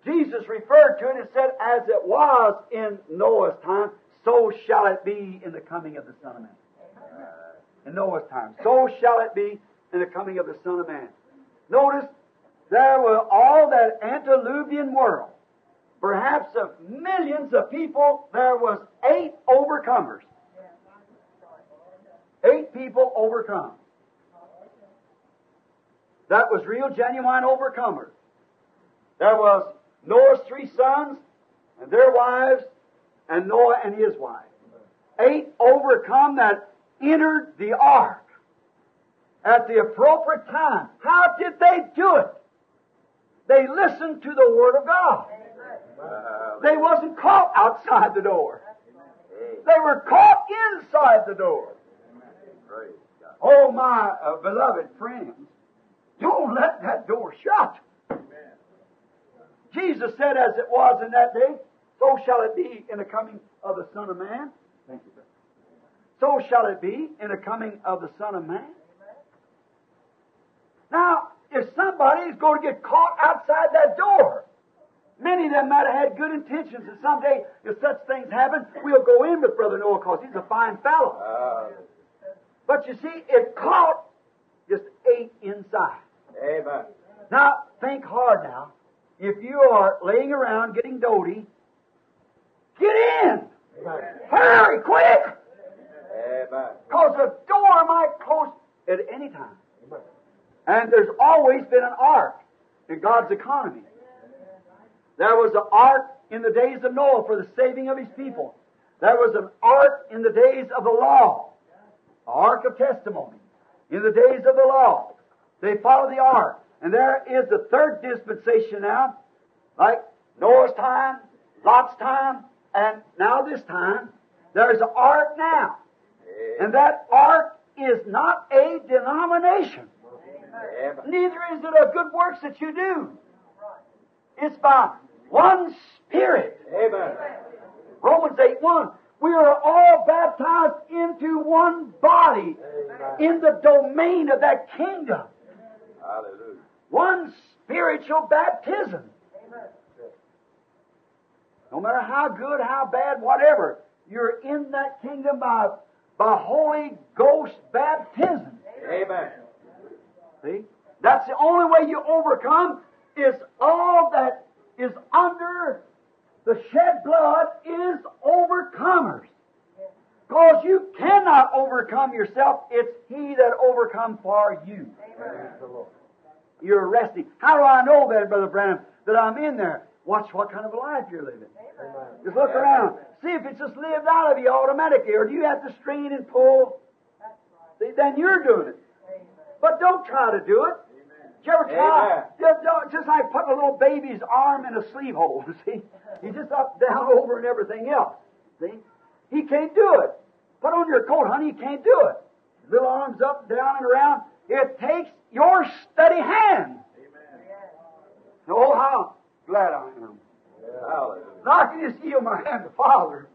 Jesus referred to it and said, as it was in Noah's time, so shall it be in the coming of the Son of Man. In Noah's time. So shall it be in the coming of the Son of Man. Notice, there were all that antediluvian world perhaps of millions of people, there was eight overcomers. Eight people overcome. That was real, genuine overcomers. There was Noah's three sons and their wives, and Noah and his wife. Eight overcome that entered the ark at the appropriate time. How did they do it? They listened to the Word of God. They wasn't caught outside the door. They were caught inside the door. Oh, my uh, beloved friends, don't let that door shut. Jesus said, as it was in that day, so shall it be in the coming of the Son of Man. Thank you, brother. So shall it be in the coming of the Son of Man. Now, if somebody is going to get caught outside that door, Many of them might have had good intentions, and someday, if such things happen, we'll go in with Brother Noah because he's a fine fellow. Uh, but you see, it caught just eight inside. Amen. Now, think hard now. If you are laying around getting doty, get in! Hurry, quick! Because the door might close at any time. And there's always been an ark in God's economy. There was an ark in the days of Noah for the saving of his people. There was an ark in the days of the law, ark of testimony. In the days of the law, they followed the ark. And there is the third dispensation now, like Noah's time, Lot's time, and now this time. There's an ark now. And that ark is not a denomination. Neither is it a good works that you do. It's by one Spirit. Amen. Romans 8 1. We are all baptized into one body Amen. in the domain of that kingdom. Hallelujah. One spiritual baptism. No matter how good, how bad, whatever, you're in that kingdom by, by Holy Ghost baptism. Amen. See? That's the only way you overcome is all that is under the shed blood is overcomers. Because you cannot overcome yourself. It's He that overcome for you. Amen. You're resting. How do I know that, Brother Branham, that I'm in there? Watch what kind of a life you're living. Amen. Just look around. See if it's just lived out of you automatically, or do you have to strain and pull? See, then you're doing it. But don't try to do it. Did you ever try? Just, just like putting a little baby's arm in a sleeve hole, <laughs> see? He's just up, down, over, and everything else. See? He can't do it. Put on your coat, honey, he can't do it. Little arms up, down, and around. It takes your steady hand. Amen. Oh, how glad I am. Yeah. Now I can just yield my hand to Father.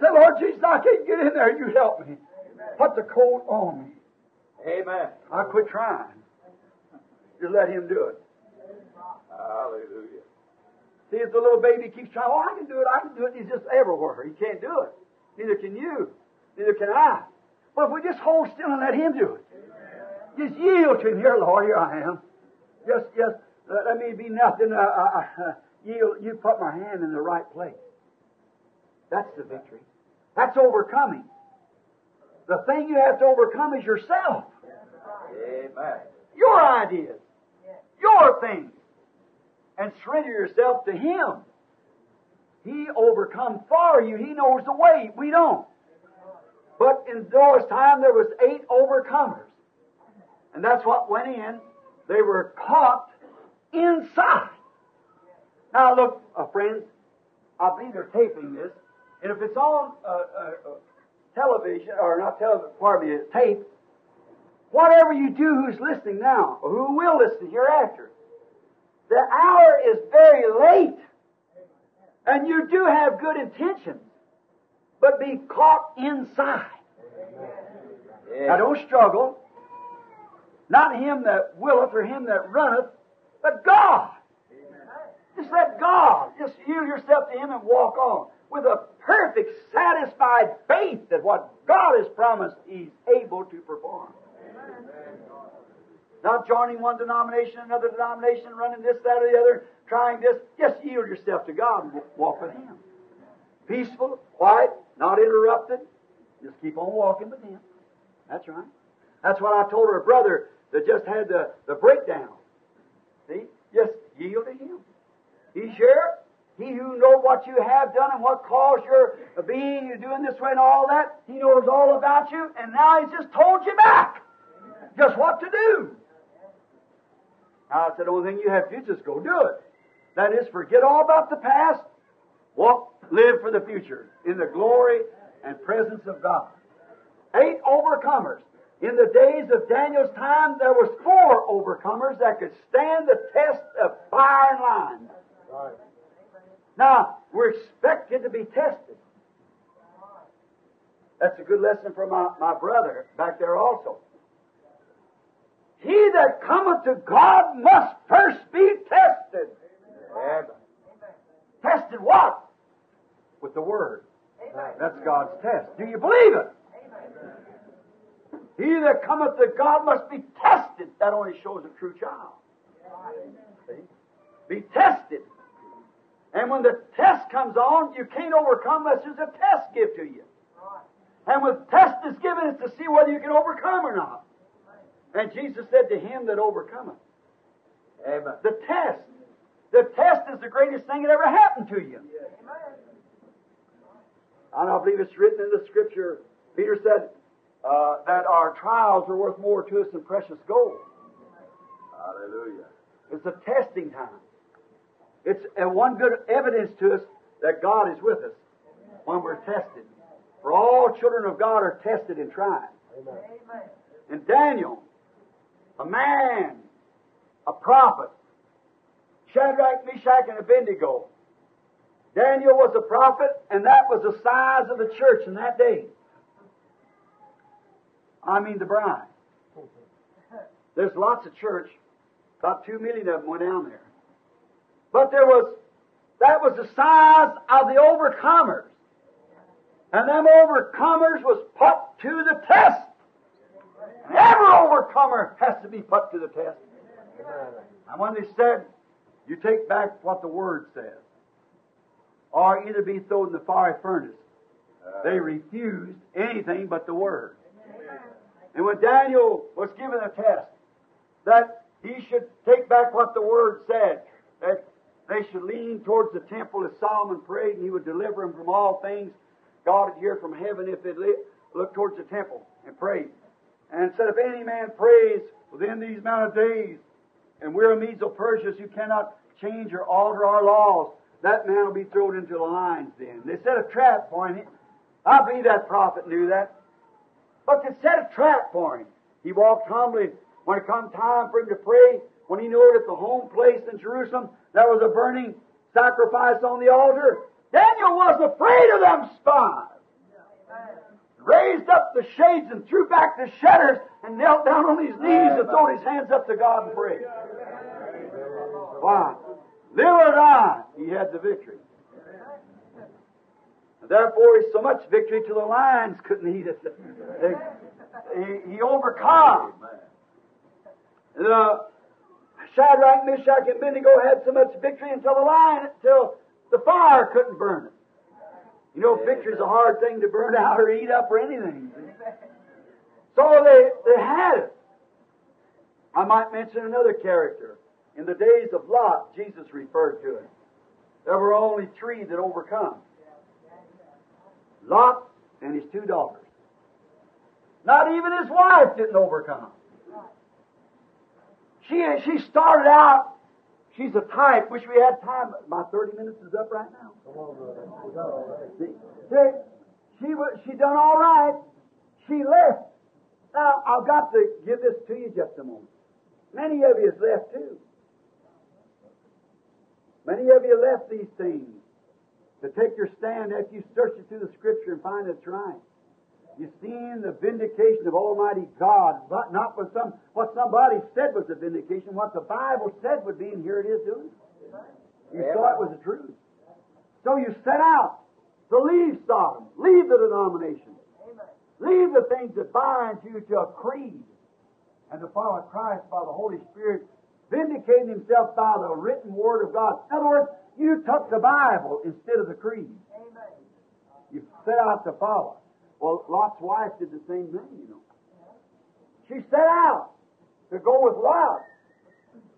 Say, Lord Jesus, I can't get in there. You help me. Amen. Put the coat on me. Amen. I quit trying. Just let him do it. Hallelujah. See, if the little baby keeps trying, oh, I can do it, I can do it, he's just everywhere. He can't do it. Neither can you. Neither can I. But if we just hold still and let him do it, just yield to him. Here, Lord, here I am. Just, just let, me be nothing. Uh, uh, uh, yield. You put my hand in the right place. That's the victory. That's overcoming. The thing you have to overcome is yourself. Amen. Your ideas your things and surrender yourself to Him. He overcomes for you. He knows the way. We don't. But in Noah's time, there was eight overcomers. And that's what went in. They were caught inside. Now, look, uh, friends, I believe they're taping this. And if it's on uh, uh, television, or not television, pardon me, tape, whatever you do who's listening now, or who will listen hereafter, the hour is very late. And you do have good intentions, but be caught inside. Yeah. Now don't struggle. Not him that willeth or him that runneth, but God. Just let God, just yield yourself to Him and walk on with a perfect, satisfied faith that what God has promised, He's able to perform. Not joining one denomination, another denomination, running this, that, or the other, trying this. Just yield yourself to God and walk with Him. Peaceful, quiet, not interrupted. Just keep on walking with Him. That's right. That's what I told her brother that just had the, the breakdown. Just yield to Him. He's here. He who knows what you have done and what caused your being, you doing this way and all that, He knows all about you, and now He's just told you back just what to do. Now, I said, the only thing you have to do is just go do it. That is, forget all about the past, walk, live for the future in the glory and presence of God. Eight overcomers. In the days of Daniel's time, there was four overcomers that could stand the test of fire and line. Right. Now, we're expected to be tested. That's a good lesson for my, my brother back there also. He that cometh to God must first be tested. Amen. Tested what? With the Word. Amen. That's God's test. Do you believe it? Amen. He that cometh to God must be tested. That only shows a true child. See? Be tested. And when the test comes on, you can't overcome unless there's a test given to you. And when test is given, it's to see whether you can overcome or not. And Jesus said to him that overcometh. Amen. The test. The test is the greatest thing that ever happened to you. And I believe it's written in the scripture. Peter said uh, that our trials are worth more to us than precious gold. Hallelujah. It's a testing time. It's a one good evidence to us that God is with us when we're tested. For all children of God are tested and tried. Amen. And Daniel, a man, a prophet, Shadrach, Meshach, and Abednego. Daniel was a prophet, and that was the size of the church in that day. I mean the bride. There's lots of church. About two million of them went down there. But there was, that was the size of the overcomers. And them overcomers was put to the test. Every overcomer has to be put to the test. And when they said, you take back what the Word says, or either be thrown in the fiery furnace, they refused anything but the Word. And when Daniel was given a test, that he should take back what the Word said, that they should lean towards the temple as Solomon prayed, and he would deliver them from all things. God would hear from heaven if they looked towards the temple and prayed. And said, if any man prays within these amount of days, and we're a Medes or Persians who cannot change or alter our laws, that man will be thrown into the lions then. They set a trap for him. I believe that prophet knew that. But they set a trap for him. He walked humbly. When it come time for him to pray, when he knew it at the home place in Jerusalem, there was a burning sacrifice on the altar. Daniel wasn't afraid of them spies. Raised up the shades and threw back the shutters and knelt down on his knees and threw his hands up to God and prayed. Why? Live or die, he had the victory. Therefore, he's so much victory till the lions couldn't eat it. he, he overcome. The Shadrach, Meshach, and uh, Abednego had so much victory until the lion, until the fire couldn't burn it. You know, victory is a hard thing to burn out or eat up or anything. So they, they had it. I might mention another character. In the days of Lot, Jesus referred to it. There were only three that overcome. Lot and his two daughters. Not even his wife didn't overcome. She, she started out, she's a type. Wish we had time. My 30 minutes is up right now. See, she, was, she done all right. She left. Now, I've got to give this to you just a moment. Many of you has left too. Many of you left these things to take your stand after you search it through the Scripture and find it's right. You've seen the vindication of Almighty God, but not with some what somebody said was a vindication, what the Bible said would be, and here it is doing it. You saw it was the truth. So you set out to leave Sodom, leave the denomination, leave the things that bind you to a creed, and to follow Christ by the Holy Spirit, vindicating Himself by the written Word of God. In other words, you took the Bible instead of the creed. You set out to follow. Well, Lot's wife did the same thing, you know. She set out to go with Lot,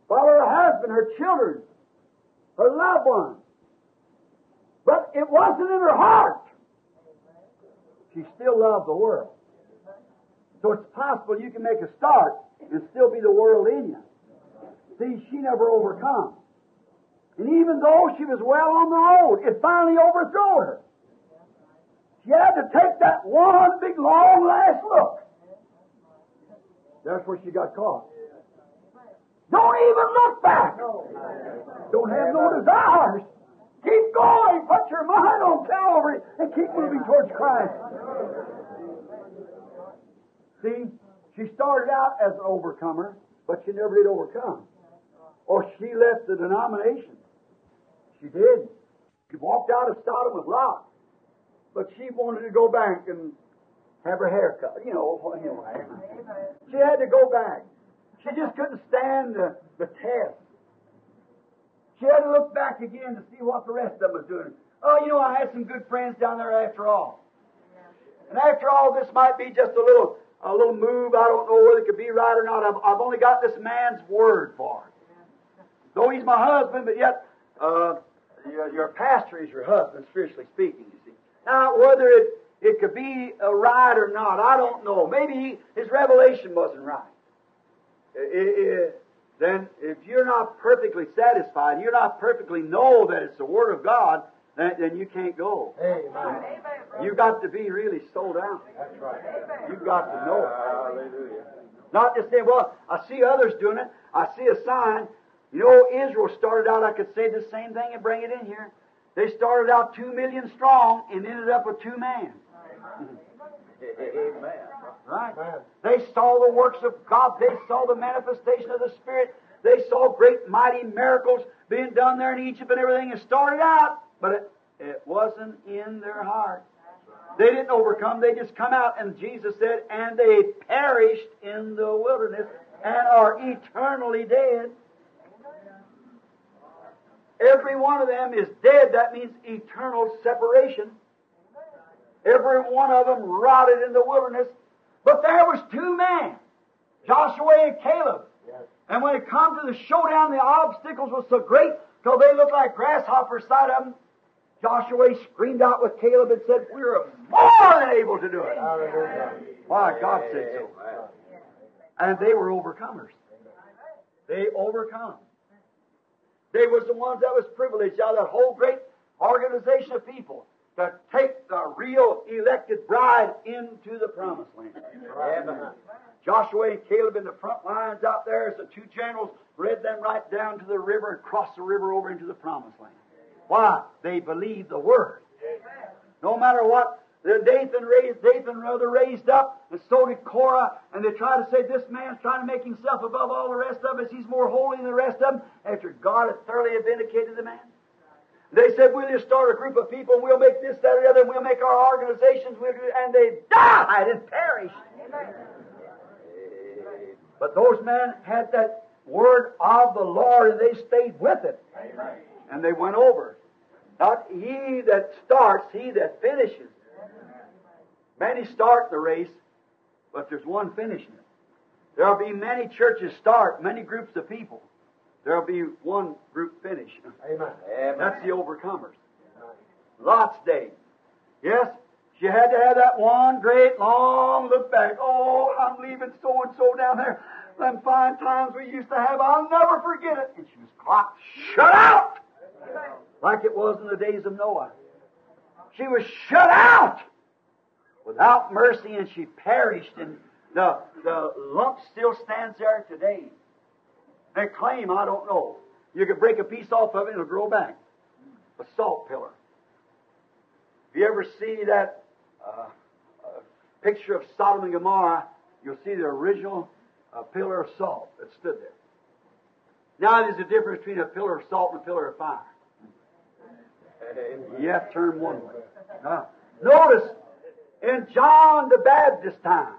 follow her husband, her children, her loved ones. But it wasn't in her heart. She still loved the world. So it's possible you can make a start and still be the world in you. See, she never overcome. And even though she was well on the road, it finally overthrew her. She had to take that one big long last look. That's where she got caught. Don't even look back. Don't have no desires. Keep going. Put your mind on Calvary and keep moving towards Christ. See, she started out as an overcomer, but she never did overcome. Or she left the denomination. She did. She walked out of Sodom with Lot. But she wanted to go back and have her hair cut. You know, anyway. She had to go back. She just couldn't stand the, the test. She had to look back again to see what the rest of them was doing. Oh, you know, I had some good friends down there after all. And after all, this might be just a little a little move. I don't know whether it could be right or not. I've, I've only got this man's word for it. Though he's my husband, but yet uh, your, your pastor is your husband, spiritually speaking, you see. Now, whether it, it could be a right or not, I don't know. Maybe he, his revelation wasn't right. It, it, then, if you're not perfectly satisfied, you're not perfectly know that it's the Word of God, then, then you can't go. Amen. You've got to be really sold out. That's right. You've got to know it. Hallelujah. Not just say, well, I see others doing it. I see a sign. You know, Israel started out, I could say the same thing and bring it in here. They started out two million strong and ended up with two men. Amen. Right? Amen. They saw the works of God. They saw the manifestation of the Spirit. They saw great, mighty miracles being done there in Egypt and everything. It started out, but it, it wasn't in their heart. They didn't overcome. They just come out, and Jesus said, and they perished in the wilderness and are eternally dead. Every one of them is dead. That means eternal separation. Every one of them rotted in the wilderness. But there was two men, Joshua and Caleb. Yes. And when it come to the showdown, the obstacles were so great till they looked like grasshoppers side of them. Joshua screamed out with Caleb and said, We're more than able to do it. Why, God said so. And they were overcomers. They overcome. They was the ones that was privileged out of that whole great organization of people to take the real elected bride into the promised land. Amen. Joshua and Caleb in the front lines out there as the two generals led them right down to the river and crossed the river over into the promised land. Why? They believed the word. No matter what, the Dathan raised, Dathan rather raised up, and so did Korah, and they tried to say this man's trying to make himself above all the rest of us. He's more holy than the rest of them. After God had thoroughly vindicated the man, they said we'll just start a group of people, and we'll make this, that, or the other, and we'll make our organizations. We'll do, and they died and perished. But those men had that word of the Lord, and they stayed with it, and they went over. Not he that starts, he that finishes. Many start the race, but there's one finishing it. There'll be many churches start, many groups of people. There'll be one group finish. Amen. Amen. That's the overcomers. Lot's day. Yes, She had to have that one great long look back. Oh, I'm leaving so and so down there. Them fine times we used to have, I'll never forget it. And she was clocked, shut out, like it was in the days of Noah. She was shut out without mercy, and she perished. And the the lump still stands there today. They claim, I don't know. You could break a piece off of it, and it'll grow back. A salt pillar. If you ever see that uh, uh, picture of Sodom and Gomorrah, you'll see the original uh, pillar of salt that stood there. Now there's a difference between a pillar of salt and a pillar of fire. You have to turn one way. Uh, notice, in John the Baptist time,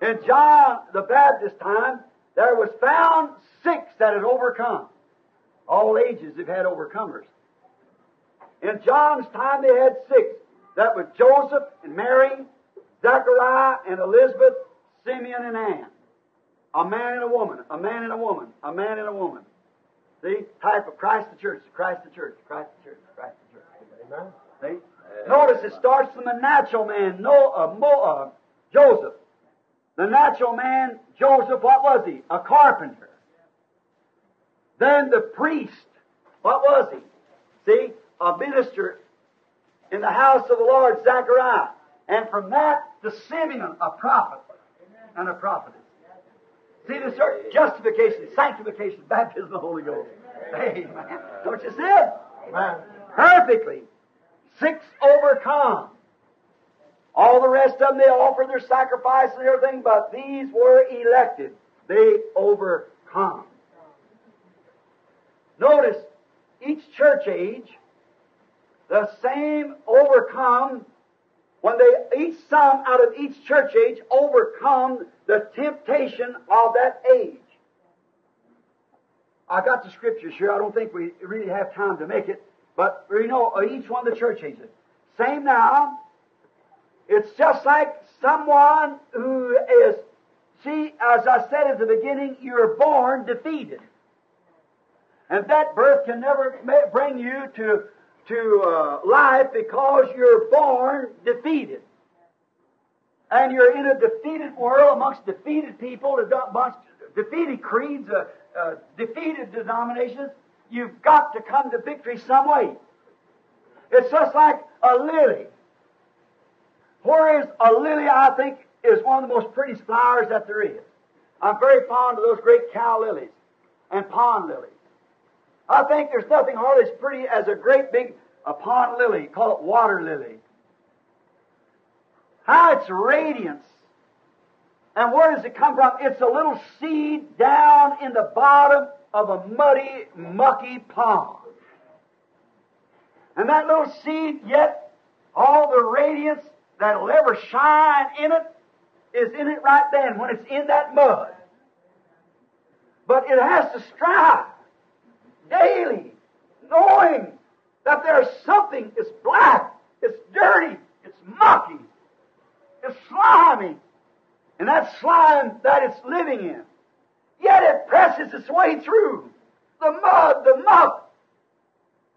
in John the Baptist time, there was found six that had overcome. All ages have had overcomers. In John's time, they had six. That was Joseph and Mary, Zechariah and Elizabeth, Simeon and Anne. A man and a woman, a man and a woman, a man and a woman. See? Type of Christ the church, Christ the church, Christ the church, Christ the church. Amen. See? Notice it starts from the natural man, no, uh, Mo, uh, Joseph. The natural man, Joseph, what was he? A carpenter. Then the priest, what was he? See? A minister in the house of the Lord, Zechariah. And from that to Simeon, a prophet and a prophetess. See the certain justification, sanctification, baptism of the Holy Ghost. Amen. Don't you see it? Amen. Perfectly. Six overcome. All the rest of them, they offer their sacrifice and everything, but these were elected. They overcome. Notice, each church age, the same overcome when they each some out of each church age overcome the temptation of that age. I got the scriptures here. I don't think we really have time to make it, but we know each one of the church ages. Same now. It's just like someone who is, see, as I said at the beginning, you're born defeated. And that birth can never bring you to, to uh, life because you're born defeated. And you're in a defeated world amongst defeated people, amongst defeated creeds, uh, uh, defeated denominations. You've got to come to victory some way. It's just like a lily. Whereas a lily, I think, is one of the most prettiest flowers that there is. I'm very fond of those great cow lilies and pond lilies. I think there's nothing hardly as pretty as a great big a pond lily, call it water lily. How its radiance. And where does it come from? It's a little seed down in the bottom of a muddy, mucky pond. And that little seed, yet all the radiance that'll ever shine in it is in it right then when it's in that mud. But it has to strive daily, knowing that there's something, it's black, it's dirty, it's mucky, it's slimy, and that slime that it's living in. Yet it presses its way through the mud, the muck,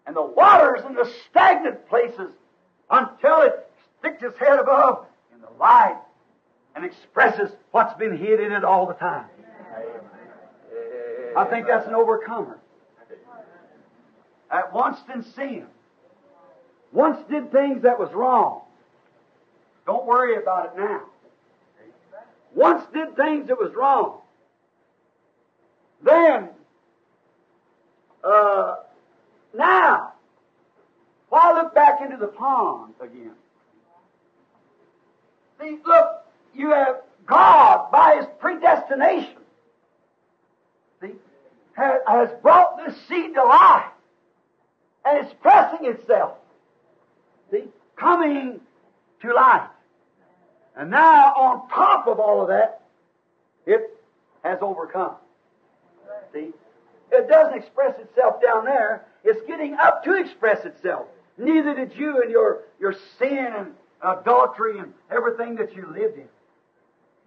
and the waters and the stagnant places until it sticks its head above in the light and expresses what's been hid in it all the time. I think that's an overcomer. At once in sin. Once did things that was wrong. Don't worry about it now. Once did things that was wrong. Then, uh, now, why look back into the pond again? See, look, you have God by His predestination. See, has brought this seed to life. And it's pressing itself. See, coming to life. And now, on top of all of that, it has overcome. See? It doesn't express itself down there. It's getting up to express itself. Neither did you in your, your sin and adultery and everything that you lived in.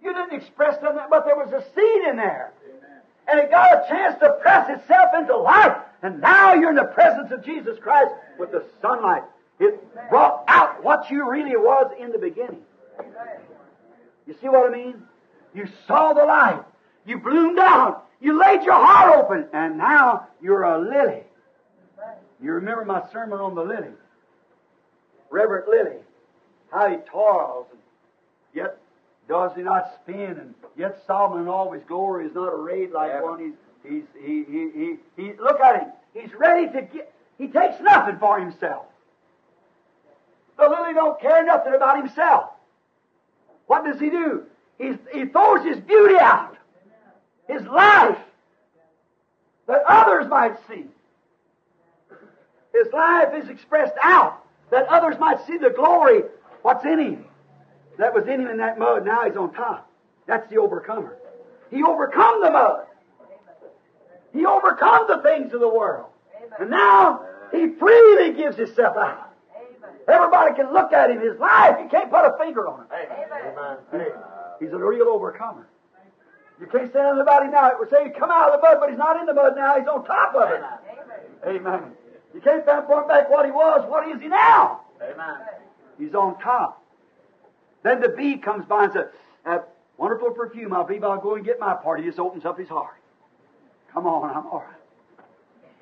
You didn't express nothing, but there was a seed in there. Amen. And it got a chance to press itself into life. And now you're in the presence of Jesus Christ with the sunlight. It brought out what you really was in the beginning. You see what I mean? You saw the light. You bloomed out. You laid your heart open, and now you're a lily. You remember my sermon on the lily? Reverend Lily, how he toils, and yet does he not spin, and yet Solomon in all his glory is not arrayed like one. He's, he's, he, he, he, he, look at him. He's ready to get, he takes nothing for himself. The lily don't care nothing about himself. What does he do? He's, he throws his beauty out, his life, that others might see. His life is expressed out, that others might see the glory, what's in him. That was in him in that mud, now he's on top. That's the overcomer. He overcome the mud. He overcome the things of the world. And now he freely gives himself out. Everybody can look at him, his life, you can't put a finger on it. Amen. He's a real overcomer. You can't stand on the body now. It would say come out of the mud, but he's not in the mud now. He's on top of it. Amen. Amen. You can't point back what he was. What is he now? Amen. He's on top. Then the bee comes by and says, that wonderful perfume, I believe I'll go and get my part. He just opens up his heart. Come on, I'm all right.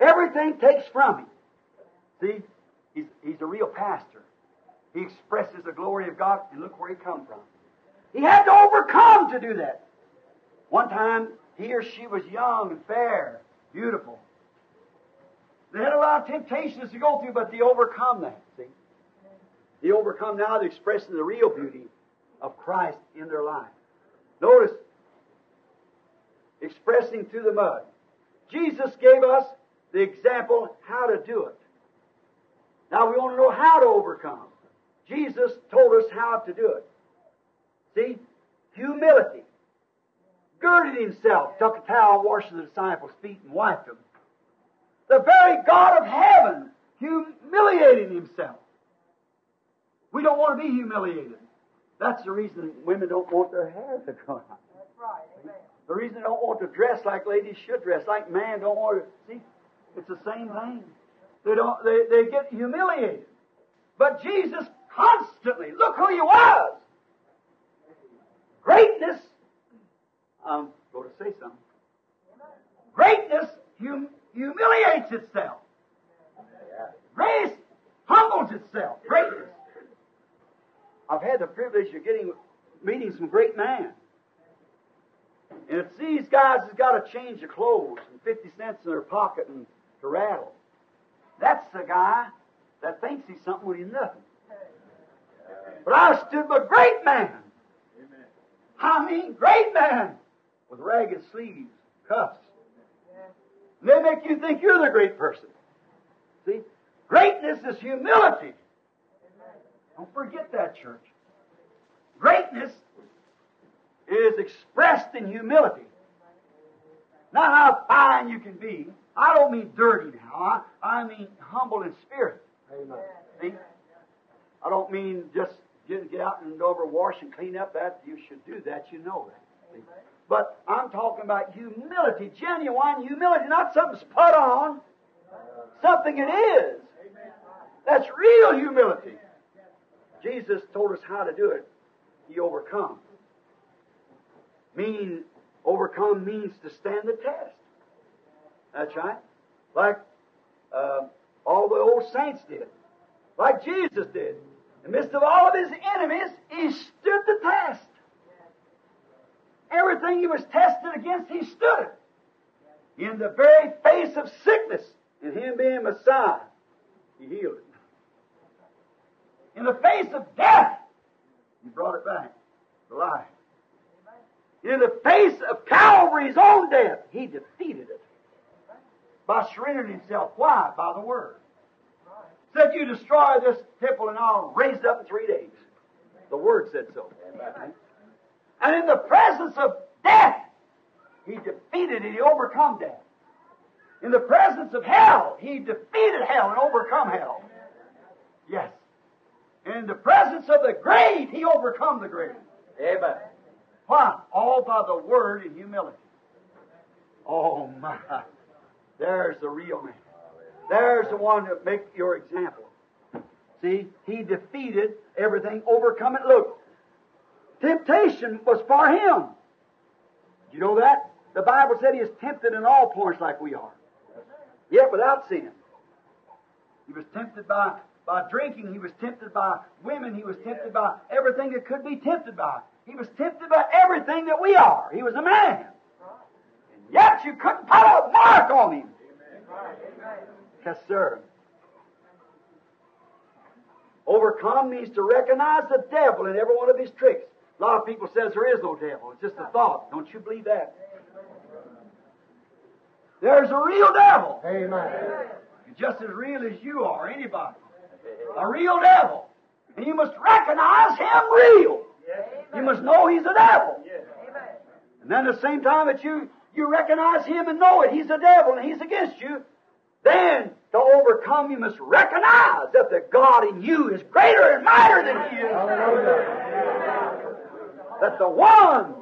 Everything takes from him. See, he's, he's a real pastor. He expresses the glory of God, and look where he come from. He had to overcome to do that. One time, he or she was young and fair, beautiful. They had a lot of temptations to go through, but they overcome that. See, they overcome now. They're expressing the real beauty of Christ in their life. Notice, expressing through the mud. Jesus gave us the example how to do it. Now we want to know how to overcome. Jesus told us how to do it. See, humility. Girded himself, took a towel, washed the disciples' feet, and wiped them. The very God of heaven humiliating himself. We don't want to be humiliated. That's the reason women don't want their hair to grow out. That's right. Amen. The reason they don't want to dress like ladies should dress, like man don't want to. See, it's the same thing. They don't. They, they get humiliated. But Jesus constantly, look who he was. Greatness. Um, I'm going to say something. Greatness hum, humiliates itself. Grace humbles itself. Greatness. I've had the privilege of getting meeting some great men. And it's these guys that's got to change their clothes and 50 cents in their pocket and to rattle. That's the guy that thinks he's something when he's nothing. But I stood a great man. I mean, great man with ragged sleeves, cuffs. And they make you think you're the great person. See? Greatness is humility. Don't forget that, church. Greatness is expressed in humility. Not how fine you can be. I don't mean dirty now. I, I mean humble in spirit. Amen. See? I don't mean just get, get out and go over, wash and clean up. That you should do that. You know that. See? But I'm talking about humility, genuine humility, not something put on. Something it is. That's real humility. Jesus told us how to do it. He overcome. Mean overcome means to stand the test. That's right. Like uh, all the old saints did. Like Jesus did. In the midst of all of his enemies, he stood the test. Everything he was tested against, he stood it. In the very face of sickness, and him being Messiah, he healed it. In the face of death, he brought it back to life. In the face of Calvary's own death, he defeated it by surrendering himself. Why? By the Word. Said, You destroy this temple and I'll raise it up in three days. The Word said so. And in the presence of death, he defeated it, he overcome death. In the presence of hell, he defeated hell and overcome hell. Yes. In the presence of the grave, he overcome the grave. Amen. Why? All by the word and humility. Oh my. There's the real man. There's the one that make your example. See, he defeated everything, overcome it. Look, temptation was for him. You know that? The Bible said he is tempted in all points like we are, yet without sin. He was tempted by, by drinking. He was tempted by women. He was tempted by everything that could be tempted by. He was tempted by everything that we are. He was a man. And yet you couldn't put a mark on him. Yes, sir. Overcome means to recognize the devil in every one of his tricks. A lot of people says there is no devil. It's just a thought. Don't you believe that? There's a real devil. Amen. Just as real as you are, anybody. A real devil. And you must recognize him real. You must know he's a devil. And then at the same time that you, you recognize him and know it, he's a devil and he's against you, then to overcome you must recognize that the God in you is greater and mightier than he is. That the one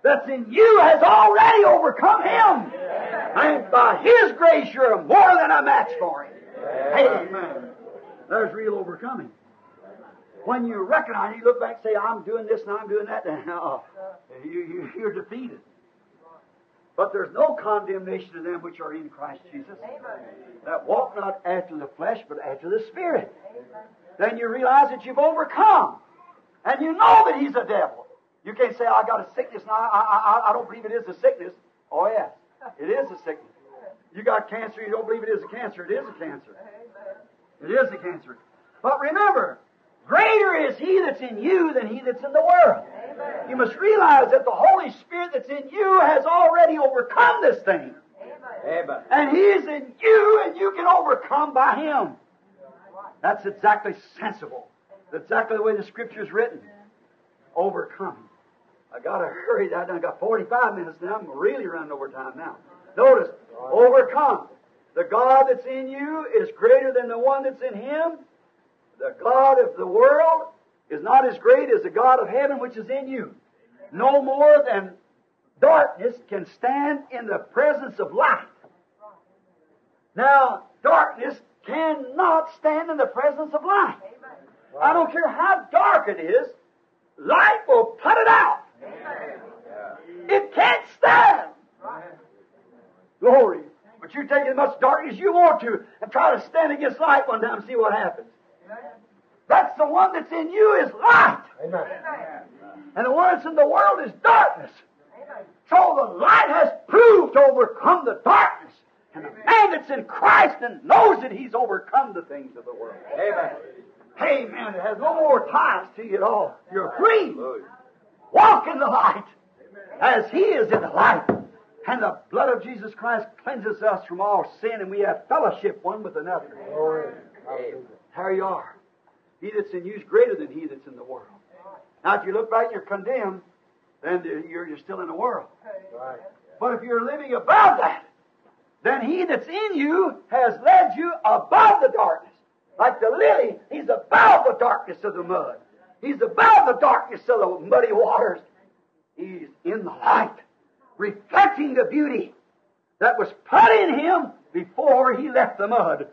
that's in you has already overcome him. And by his grace you're more than a match for him. Amen. There's real overcoming. When you recognize, you look back and say, I'm doing this and I'm doing that, <laughs> and uh, you, you, you're defeated. But there's no condemnation to them which are in Christ Jesus. That walk not after the flesh, but after the Spirit. Then you realize that you've overcome. And you know that He's a devil. You can't say, I got a sickness now. I, I, I don't believe it is a sickness. Oh, yes. It is a sickness. You got cancer, you don't believe it is a cancer. It is a cancer. It is a cancer. But remember, greater is He that's in you than He that's in the world. You must realize that the Holy Spirit that's in you has already overcome this thing. Amen. And He's in you, and you can overcome by Him. That's exactly sensible. That's exactly the way the Scripture is written. Overcoming. I got to hurry that. I got 45 minutes now. I'm really running over time now. Notice, overcome. The God that's in you is greater than the one that's in Him. The God of the world is not as great as the God of heaven which is in you. No more than darkness can stand in the presence of light. Now, darkness cannot stand in the presence of light. I don't care how dark it is, light will put it out. It can't stand. Glory. But you take as much darkness as you want to and try to stand against light one time and see what happens. That's the one that's in you is light. Amen. And the one that's in the world is darkness. So the light has proved to overcome the darkness. And the man that's in Christ and knows that he's overcome the things of the world. Amen. Amen. It has no more ties to you at all. You're free. Walk in the light as He is in the light. And the blood of Jesus Christ cleanses us from all sin, and we have fellowship one with another. Glory. There you are. He that's in you is greater than he that's in the world. Now, if you look back, and you're condemned, then you're, you're still in the world. Right. But if you're living above that, then he that's in you has led you above the darkness. Like the lily, he's above the darkness of the mud. He's above the darkness of the muddy waters. He's in the light, reflecting the beauty that was put in him before he left the mud.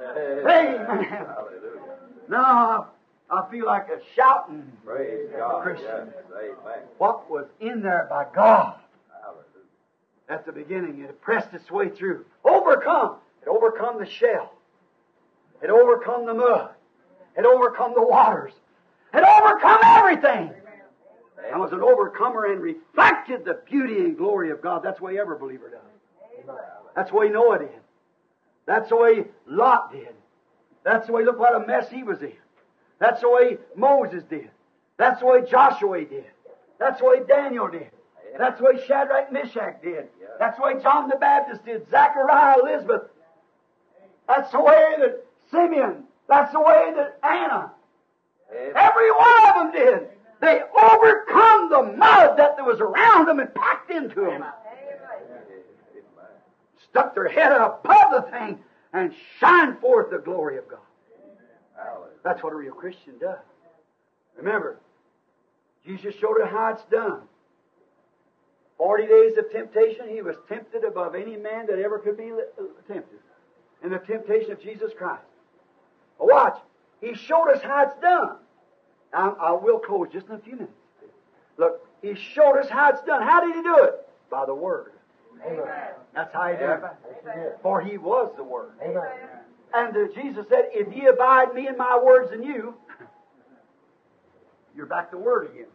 Amen. Hallelujah. Now, I feel like a shouting Praise God. Christian. Yes. Amen. what was in there by God. Hallelujah. At the beginning, it pressed its way through. Overcome. It overcome the shell. It overcome the mud. It overcome the waters. It overcome everything. I was an overcomer and reflected the beauty and glory of God. That's the way every believer does. That's the way Noah did. That's the way Lot did. That's the way, look what a mess he was in. That's the way Moses did. That's the way Joshua did. That's the way Daniel did. That's the way Shadrach, Meshach did. That's the way John the Baptist did. Zechariah, Elizabeth. That's the way that Simeon. That's the way that Anna. Every one of them did. They overcome the mud that was around them and packed into them. Stuck their head above the thing and shined forth the glory of God. That's what a real Christian does. Remember, Jesus showed us how it's done. Forty days of temptation, he was tempted above any man that ever could be tempted. In the temptation of Jesus Christ. Watch, He showed us how it's done. I, I will close just in a few minutes. Look, He showed us how it's done. How did He do it? By the Word. Amen. That's how He did it. For He was the Word. Amen. And uh, Jesus said, If ye abide me and my words in you, you're back to Word again.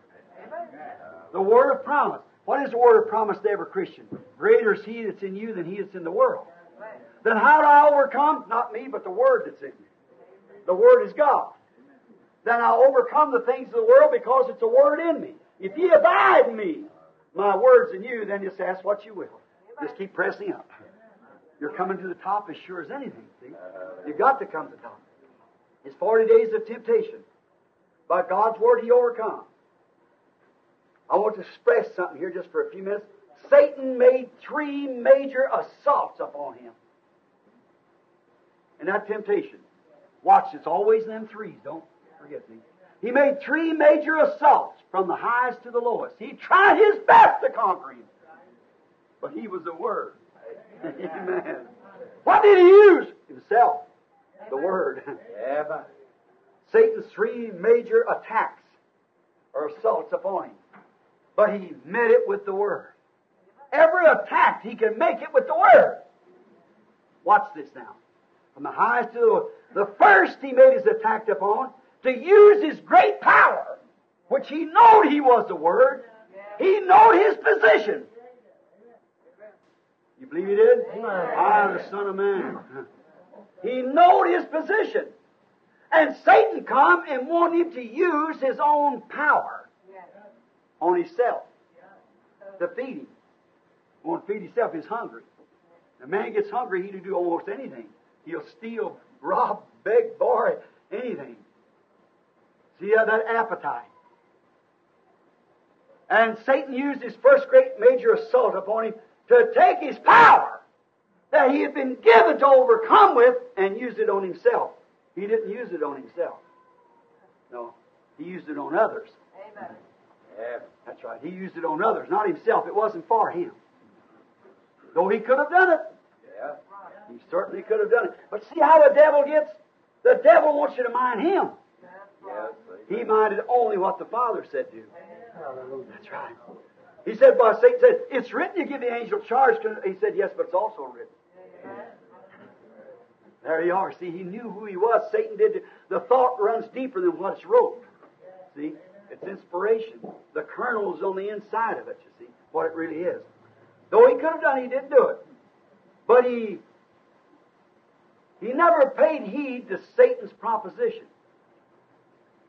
The Word of promise. What is the Word of promise to every Christian? Greater is He that's in you than He that's in the world. Then how do I overcome? Not me, but the Word that's in me. The Word is God. Then I overcome the things of the world because it's a Word in me. If ye abide in me, my words in you, then just ask what you will. Just keep pressing up. You're coming to the top as sure as anything, see? You've got to come to the top. It's 40 days of temptation. By God's Word, He overcome. I want to express something here just for a few minutes. Satan made three major assaults upon him. And that temptation. Watch, it's always them threes. Don't forget these. He made three major assaults from the highest to the lowest. He tried his best to conquer him. But he was the Word. Amen. What did he use? Himself. The Word. Amen. Satan's three major attacks or assaults upon him. But he met it with the Word. Every attack, he can make it with the Word. Watch this now. From the highest to the lowest. The first he made his attack upon to use his great power, which he knowed he was the Word. He knowed his position. You believe he did? I am the Son of Man. <laughs> He knowed his position. And Satan come and want him to use his own power on himself to feed him. He want to feed himself. He's hungry. A man gets hungry, he'll do almost anything. He'll steal, rob, beg, borrow, anything. See how that appetite. And Satan used his first great major assault upon him to take his power that he had been given to overcome with and use it on himself. He didn't use it on himself. No, he used it on others. Amen. That's right. He used it on others, not himself. It wasn't for him. Though he could have done it. He certainly could have done it. But see how the devil gets? The devil wants you to mind him. Yes. He minded only what the Father said do. Hallelujah. That's right. He said, by Satan said, It's written you give the angel charge. He said, Yes, but it's also written. There you are. See, he knew who he was. Satan did. The thought runs deeper than what's wrote. See, it's inspiration. The kernel is on the inside of it. You see what it really is. Though he could have done, he didn't do it. But he he never paid heed to Satan's proposition.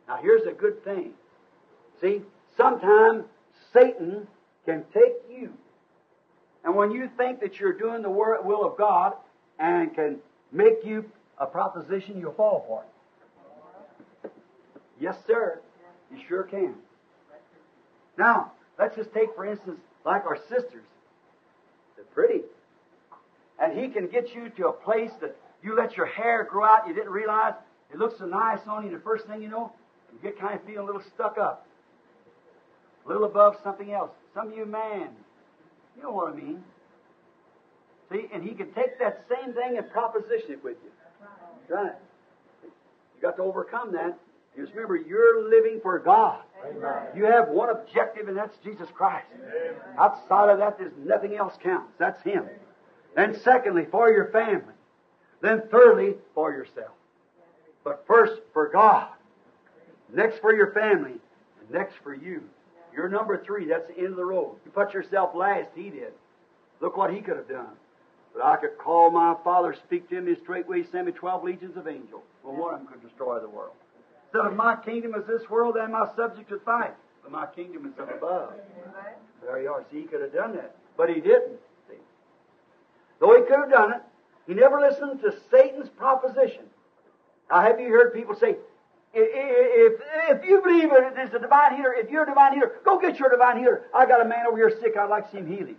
Now here's a good thing. See, sometimes Satan can take you, and when you think that you're doing the will of God and can make you a proposition, you'll fall for it. Yes, sir. You sure can. Now, let's just take, for instance, like our sisters. They're pretty. And he can get you to a place that you let your hair grow out, you didn't realize it looks so nice on you, the first thing you know, you get kind of feeling a little stuck up. A little above something else. Some of you man, you know what I mean. See, and he can take that same thing and proposition it with you. Right. You got to overcome that. Just remember, you're living for God. Amen. You have one objective, and that's Jesus Christ. Outside of that, there's nothing else counts. That's Him. Then, secondly, for your family. Then, thirdly, for yourself. But first, for God. Next, for your family. And next, for you. You're number three. That's the end of the road. You put yourself last. He did. Look what He could have done. But I could call my Father, speak to Him, His straightway send me twelve legions of angels. Well, one of them could destroy the world. Instead of my kingdom is this world, then my subject would fight. But my kingdom is up above. There you are. See, he could have done that. But he didn't. See? Though he could have done it, he never listened to Satan's proposition. Now, have you heard people say, "I- i- if, if you believe it is a divine healer, if you're a divine healer, go get your divine healer. I got a man over here sick. I'd like to see him heal him.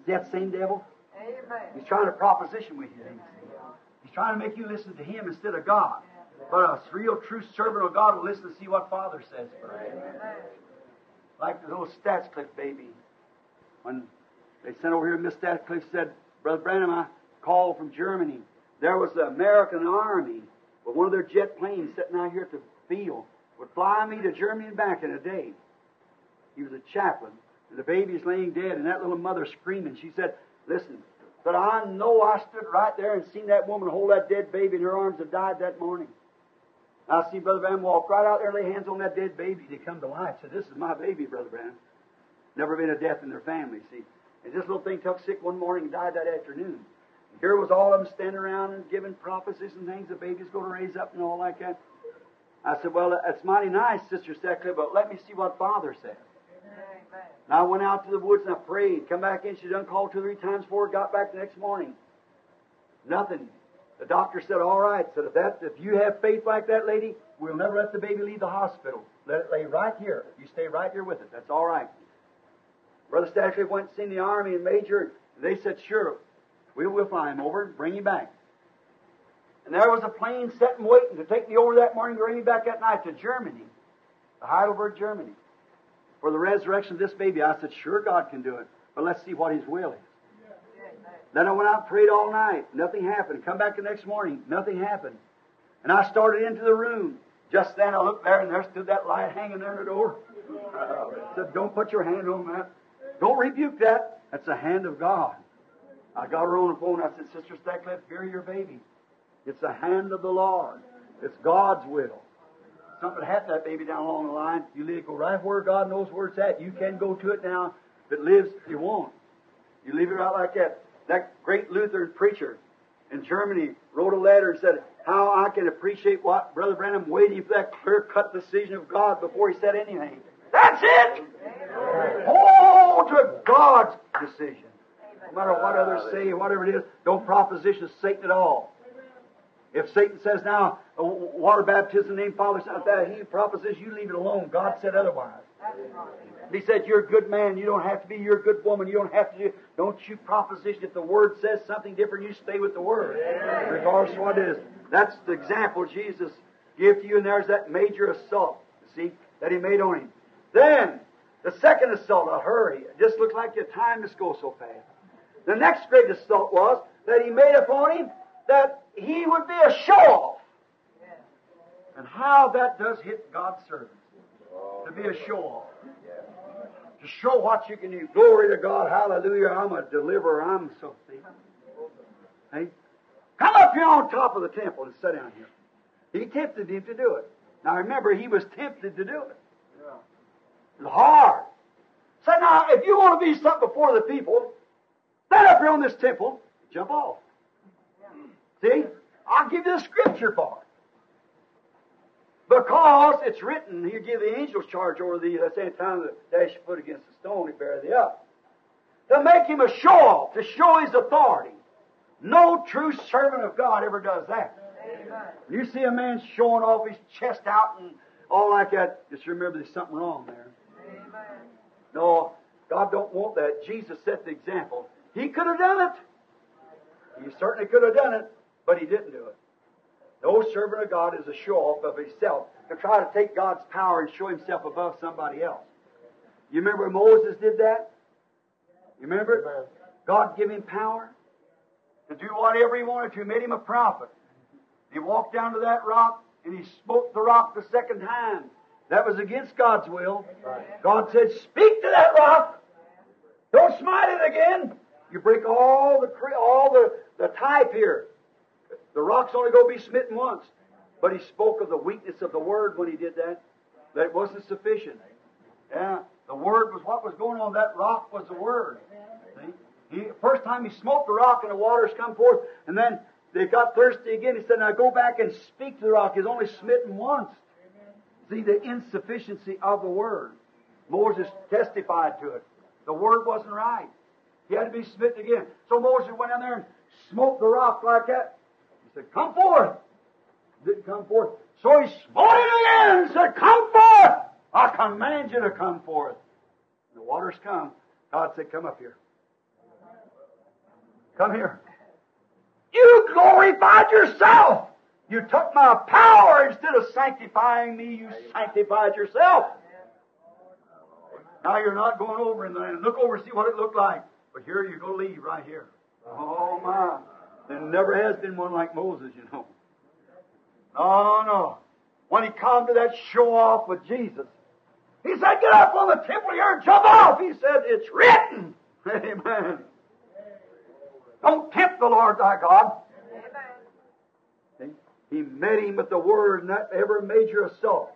Is that same devil? He's trying to proposition with you. He's trying to make you listen to him instead of God. But a real true servant of God will listen to see what Father says. Like the little Stadsklev baby. When they sent over here, Miss Stadsklev said, Brother Branham, I called from Germany. There was the American army with one of their jet planes sitting out here at the field would fly me to Germany and back in a day. He was a chaplain, and the baby's laying dead, and that little mother screaming. She said, Listen, but I know I stood right there and seen that woman hold that dead baby in her arms and died that morning. I see Brother Branham walk right out there and lay hands on that dead baby to come to life. Said, This is my baby, Brother Branham. Never been a death in their family, see. And this little thing took sick one morning and died that afternoon. Here was all of them standing around and giving prophecies and things the baby's going to raise up and all like that. I said, Well, that's mighty nice, Sister Stadsklev, but let me see what Father said. And I went out to the woods and I prayed. Come back in. She done called two three times before. Got back the next morning. Nothing. The doctor said, "All right." Said, "If that, if you have faith like that, lady, we'll never let the baby leave the hospital. Let it lay right here. You stay right here with it. That's all right." Brother Stadsklev went and seen the army and major. And they said, "Sure, we will fly him over and bring him back." And there was a plane sitting waiting to take me over that morning to bring me back that night to Germany, to Heidelberg, Germany for the resurrection of this baby. I said, sure, God can do it, but let's see what His will is. Then I went out and prayed all night. Nothing happened. Come back the next morning. Nothing happened. And I started into the room. Just then I looked there and there stood that light hanging there in the door. <laughs> I said, don't put your hand on that. Don't rebuke that. That's the hand of God. I got her on the phone. I said, Sister Stadsklev, fear your baby. It's the hand of the Lord. It's God's will something happened to that baby down along the line, you leave it go right where God knows where it's at. You can go to it now. If it lives, you won't. You leave it right like that. That great Lutheran preacher in Germany wrote a letter and said, How I can appreciate what Brother Branham waiting for that clear cut decision of God before he said anything. That's it! Hold oh, to God's decision. No matter what others say, whatever it is, don't proposition Satan at all. If Satan says now, uh, water baptism, name Father, Son, that he propositions, you leave it alone. God said otherwise. He said, You're a good man. You don't have to be. You're a good woman. You don't have to do. Don't you proposition. If the Word says something different, you stay with the Word. Regardless of what it is. That's the example Jesus gave to you, and there's that major assault, see, that he made on him. Then, the second assault, a hurry. It just looks like your time just goes so fast. The next great assault was that he made upon him that he would be a show off. And how that does hit God's servants. To be a show off. To show what you can do. Glory to God. Hallelujah. I'm a deliverer. I'm so thick. Hey? Come up here on top of the temple and sit down here. He tempted him to do it. Now remember, he was tempted to do it. It was hard. Say now, if you want to be something before the people, stand up here on this temple, jump off. See? I'll give you the scripture for it. Because it's written, He'll give the angels charge over thee at the same time that dash your foot against the stone, he bear thee up. To make him a show off, to show his authority. No true servant of God ever does that. Amen. You see a man showing off his chest out and all like that, just remember there's something wrong there. Amen. No, God don't want that. Jesus set the example. He could have done it. He certainly could have done it. But he didn't do it. No servant of God is a show off of himself to try to take God's power and show himself above somebody else. You remember Moses did that? You remember? God gave him power to do whatever he wanted to. Made him a prophet. He walked down to that rock and he smote the rock the second time. That was against God's will. God said, Speak to that rock. Don't smite it again. You break all the all the, the type here. The rock's only going to be smitten once. But he spoke of the weakness of the word when he did that. That it wasn't sufficient. Yeah. The word was what was going on. That rock was the word. See? He, first time he smote the rock and the waters come forth, and then they got thirsty again. He said, Now go back and speak to the rock. He's only smitten once. See the insufficiency of the word. Moses testified to it. The word wasn't right. He had to be smitten again. So Moses went down there and smote the rock like that He said, Come forth. Didn't come forth. So he smote it again and said, Come forth. I command you to come forth. The waters come. God said, Come up here. Come here. You glorified yourself. You took my power instead of sanctifying me, you sanctified yourself. Now you're not going over in the land. Look over, and see what it looked like. But here you go leave right here. Oh my. There never has been one like Moses, you know. No, no. When he come to that show off with Jesus, he said, Get up on the temple here and jump off. He said, It's written. <laughs> Amen. Don't tempt the Lord thy God. See? He met him with the word and that ever major assault.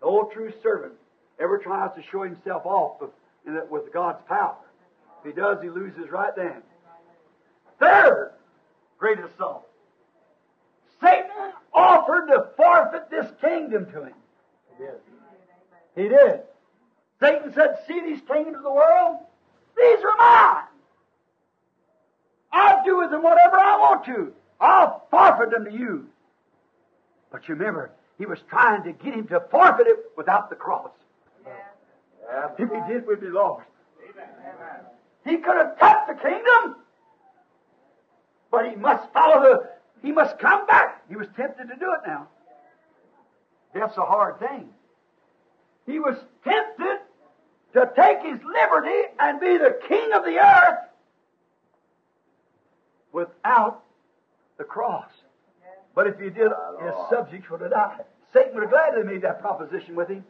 The old true servant ever tries to show himself off with God's power. If he does, he loses right then. Third great assault. Satan offered to forfeit this kingdom to him. He did. He did. Satan said, See these kingdoms of the world? These are mine. I'll do with them whatever I want to. I'll forfeit them to you. But you remember, he was trying to get him to forfeit it without the cross. If he did, we'd be lost. He could have kept the kingdom, but he must follow the, he must come back. He was tempted to do it now. That's a hard thing. He was tempted to take his liberty and be the king of the earth without the cross. But if he did, his subjects would have died. Satan would have gladly made that proposition with him.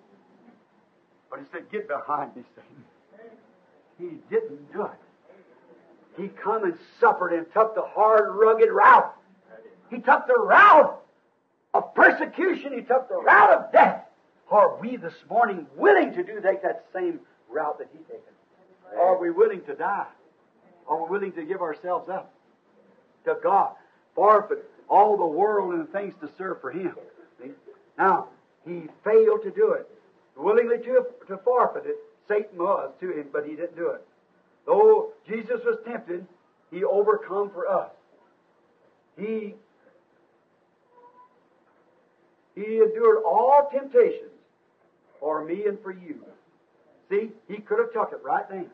But he said, Get behind me, Satan. He didn't do it. He come and suffered and took the hard, rugged route. He took the route of persecution. He took the route of death. Are we this morning willing to do take that same route that he taken? Are we willing to die? Are we willing to give ourselves up to God? Forfeit all the world and things to serve for Him. Now, he failed to do it. Willingly to, to forfeit it, Satan was to him, but he didn't do it. Though Jesus was tempted, he overcome for us. He he endured all temptations for me and for you. See, he could have took it right then.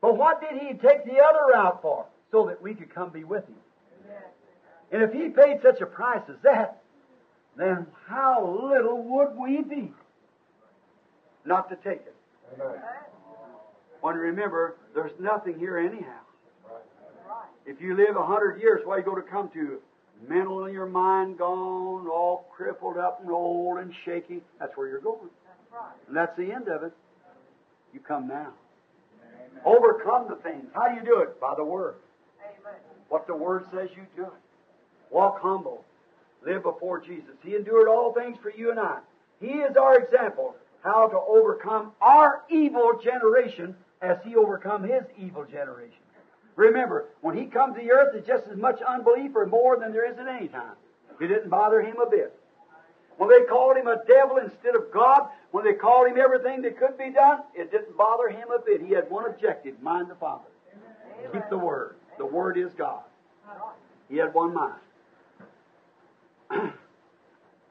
But what did he take the other route for? So that we could come be with him. And if he paid such a price as that, then how little would we be not to take it? Amen. When remember, there's nothing here anyhow. If you live a hundred years, why you go to come to? Mentally, your mind gone, all crippled up and old and shaky. That's where you're going. And that's the end of it. You come now. Overcome the things. How do you do it? By the Word. What the Word says, you do it. Walk humble. Live before Jesus. He endured all things for you and I. He is our example how to overcome our evil generation as He overcome His evil generation. Remember, when He comes to the earth, it's just as much unbelief or more than there is at any time. It didn't bother Him a bit. When they called Him a devil instead of God, when they called Him everything that could be done, it didn't bother Him a bit. He had one objective mind the Father. Keep the Word. The Word is God. He had one mind. <clears throat>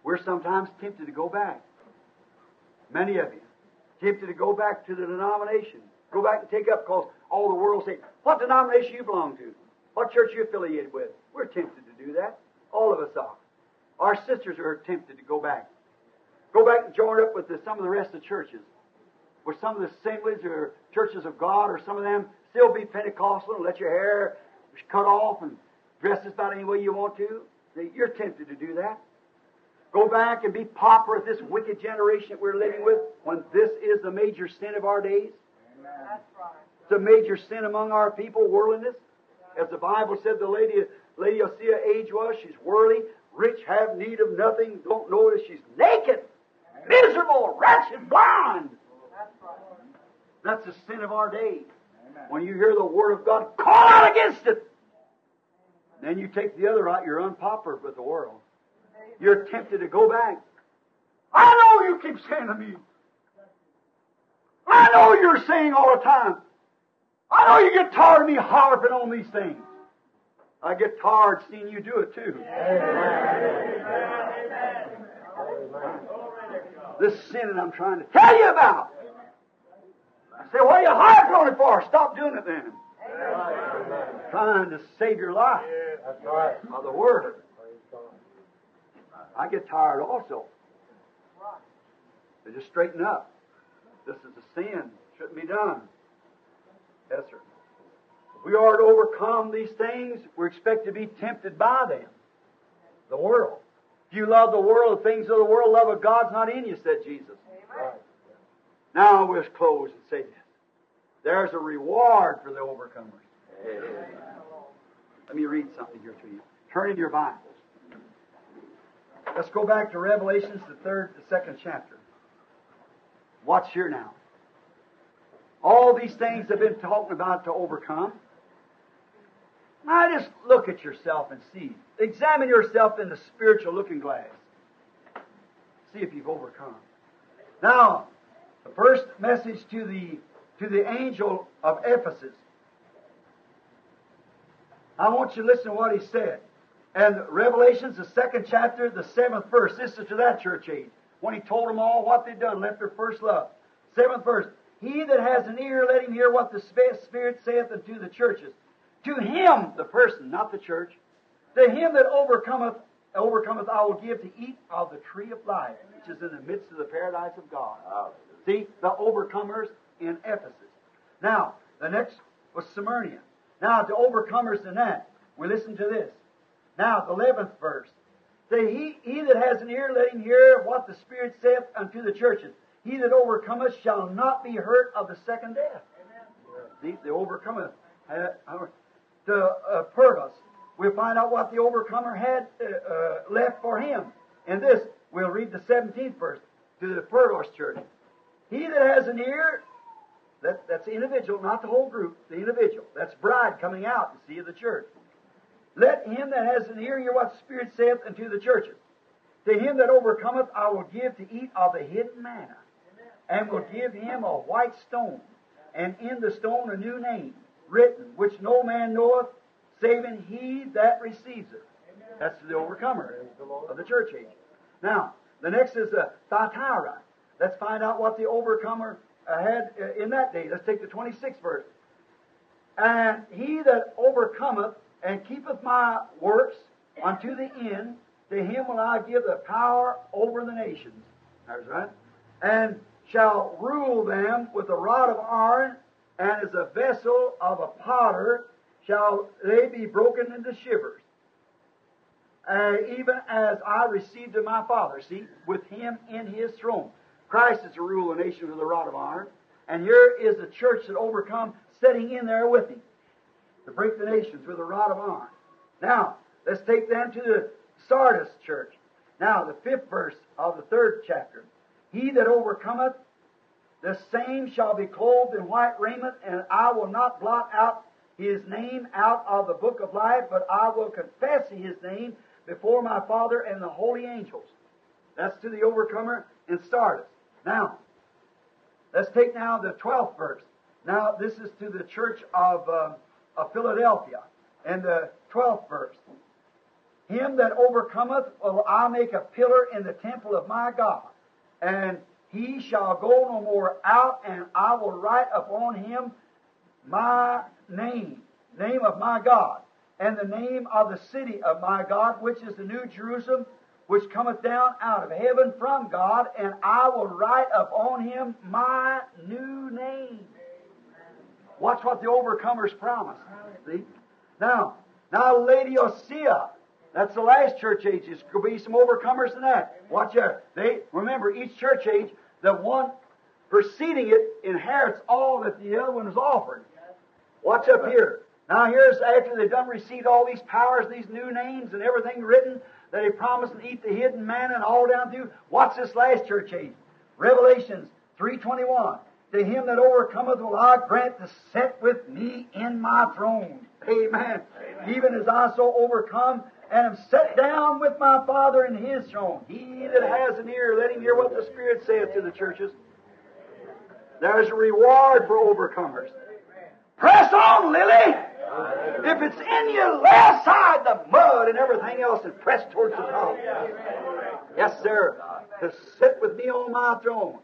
We're sometimes tempted to go back. Many of you. Tempted to go back to the denomination. Go back and take up because all the world say, what denomination you belong to? What church you affiliated with? We're tempted to do that. All of us are. Our sisters are tempted to go back. Go back and join up with the, some of the rest of the churches. Where some of the assemblies or churches of God or some of them still be Pentecostal and let your hair cut off and dress as about any way you want to. You're tempted to do that. Go back and be pauper with this wicked generation that we're living with when this is the major sin of our days. That's right. It's a major sin among our people, worldliness. As the Bible said the lady, Laodicea age was, she's worldly, rich, have need of nothing, don't that she's naked, miserable, wretched, blind. That's right. That's the sin of our days. When you hear the Word of God, call out against it. Then you take the other out, you're unpopular with the world. You're tempted to go back. I know you keep saying to me. I know you're saying all the time. I know you get tired of me harping on these things. I get tired seeing you do it too. This sin that I'm trying to tell you about. I say, what are you harping on it for? Stop doing it then. Trying to save your life That's right. by the Word. I get tired also. So just straighten up. This is a sin. Shouldn't be done. Yes, sir. If we are to overcome these things, we're expected to be tempted by them. The world. If you love the world, the things of the world, love of God's not in you, said Jesus. Right. Now we'll close and say this. There's a reward for the overcomers. Amen. Let me read something here to you. Turn in your Bibles. Let's go back to Revelations, the third, the second chapter. Watch here now. All these things I've been talking about to overcome. Now just look at yourself and see. Examine yourself in the spiritual looking glass. See if you've overcome. Now, the first message to the to the angel of Ephesus. I want you to listen to what he said. And Revelations, the second chapter, the seventh verse. This is to that church age. When he told them all what they'd done, left their first love. Seventh verse. He that has an ear, let him hear what the Spirit saith unto the churches. To him, the person, not the church, to him that overcometh, overcometh, I will give to eat of the tree of life, which is in the midst of the paradise of God. See, the overcomers in Ephesus. Now, the next was Smyrna. Now, to overcomers in that, we listen to this. Now, the 11th verse. Say, he, he that has an ear, let him hear what the Spirit saith unto the churches. He that overcometh shall not be hurt of the second death. See, the overcomer had, uh, to uh, Pergamos. We'll find out what the overcomer had uh, uh, left for him. And this, we'll read the 17th verse to the Pergamos church. He that has an ear, that, that's the individual, not the whole group, the individual. That's bride coming out to see the church. Let him that has an ear hear what the Spirit saith unto the churches. To him that overcometh, I will give to eat of the hidden manna, and will give him a white stone, and in the stone a new name, written, which no man knoweth, saving he that receives it. That's the overcomer of the church age. Now, the next is the Thyatira. Let's find out what the overcomer uh, had uh, in that day. Let's take the 26th verse. And he that overcometh and keepeth my works unto the end, to him will I give the power over the nations. That's right. And shall rule them with a rod of iron, and as a vessel of a potter shall they be broken into shivers. Uh, even as I received of my Father. See, with him in his throne. Christ is to rule the nation with a rod of iron. And here is the church that overcome sitting in there with him to break the nations with a rod of iron. Now, let's take them to the Sardis church. Now, the fifth verse of the third chapter. He that overcometh, the same shall be clothed in white raiment, and I will not blot out his name out of the book of life, but I will confess his name before my Father and the holy angels. That's to the overcomer in Sardis. Now, let's take now the 12th verse. Now, this is to the church of, uh, of Philadelphia, and the 12th verse. Him that overcometh will I make a pillar in the temple of my God, and he shall go no more out, and I will write upon him my name, name of my God, and the name of the city of my God, which is the New Jerusalem, which cometh down out of heaven from God, and I will write upon him my new name. Watch what the overcomers promise. See? Now, now Laodicea, that's the last church age. There's going to be some overcomers in that. Watch out. They remember each church age, the one preceding it inherits all that the other one has offered. Watch up here. Now here's after they've done received all these powers, these new names and everything written that he promised to eat the hidden manna and all down through. Watch this last church age. Revelations 3.21. To him that overcometh will I grant to sit with me in my throne. Amen. Even as I so overcome and am set down with my Father in his throne. He that has an ear, let him hear what the Spirit saith to the churches. There's a reward for overcomers. Press on, Lily! If it's in you, lay aside the mud and everything else and press towards the top. Yes, sir. To sit with me on my throne.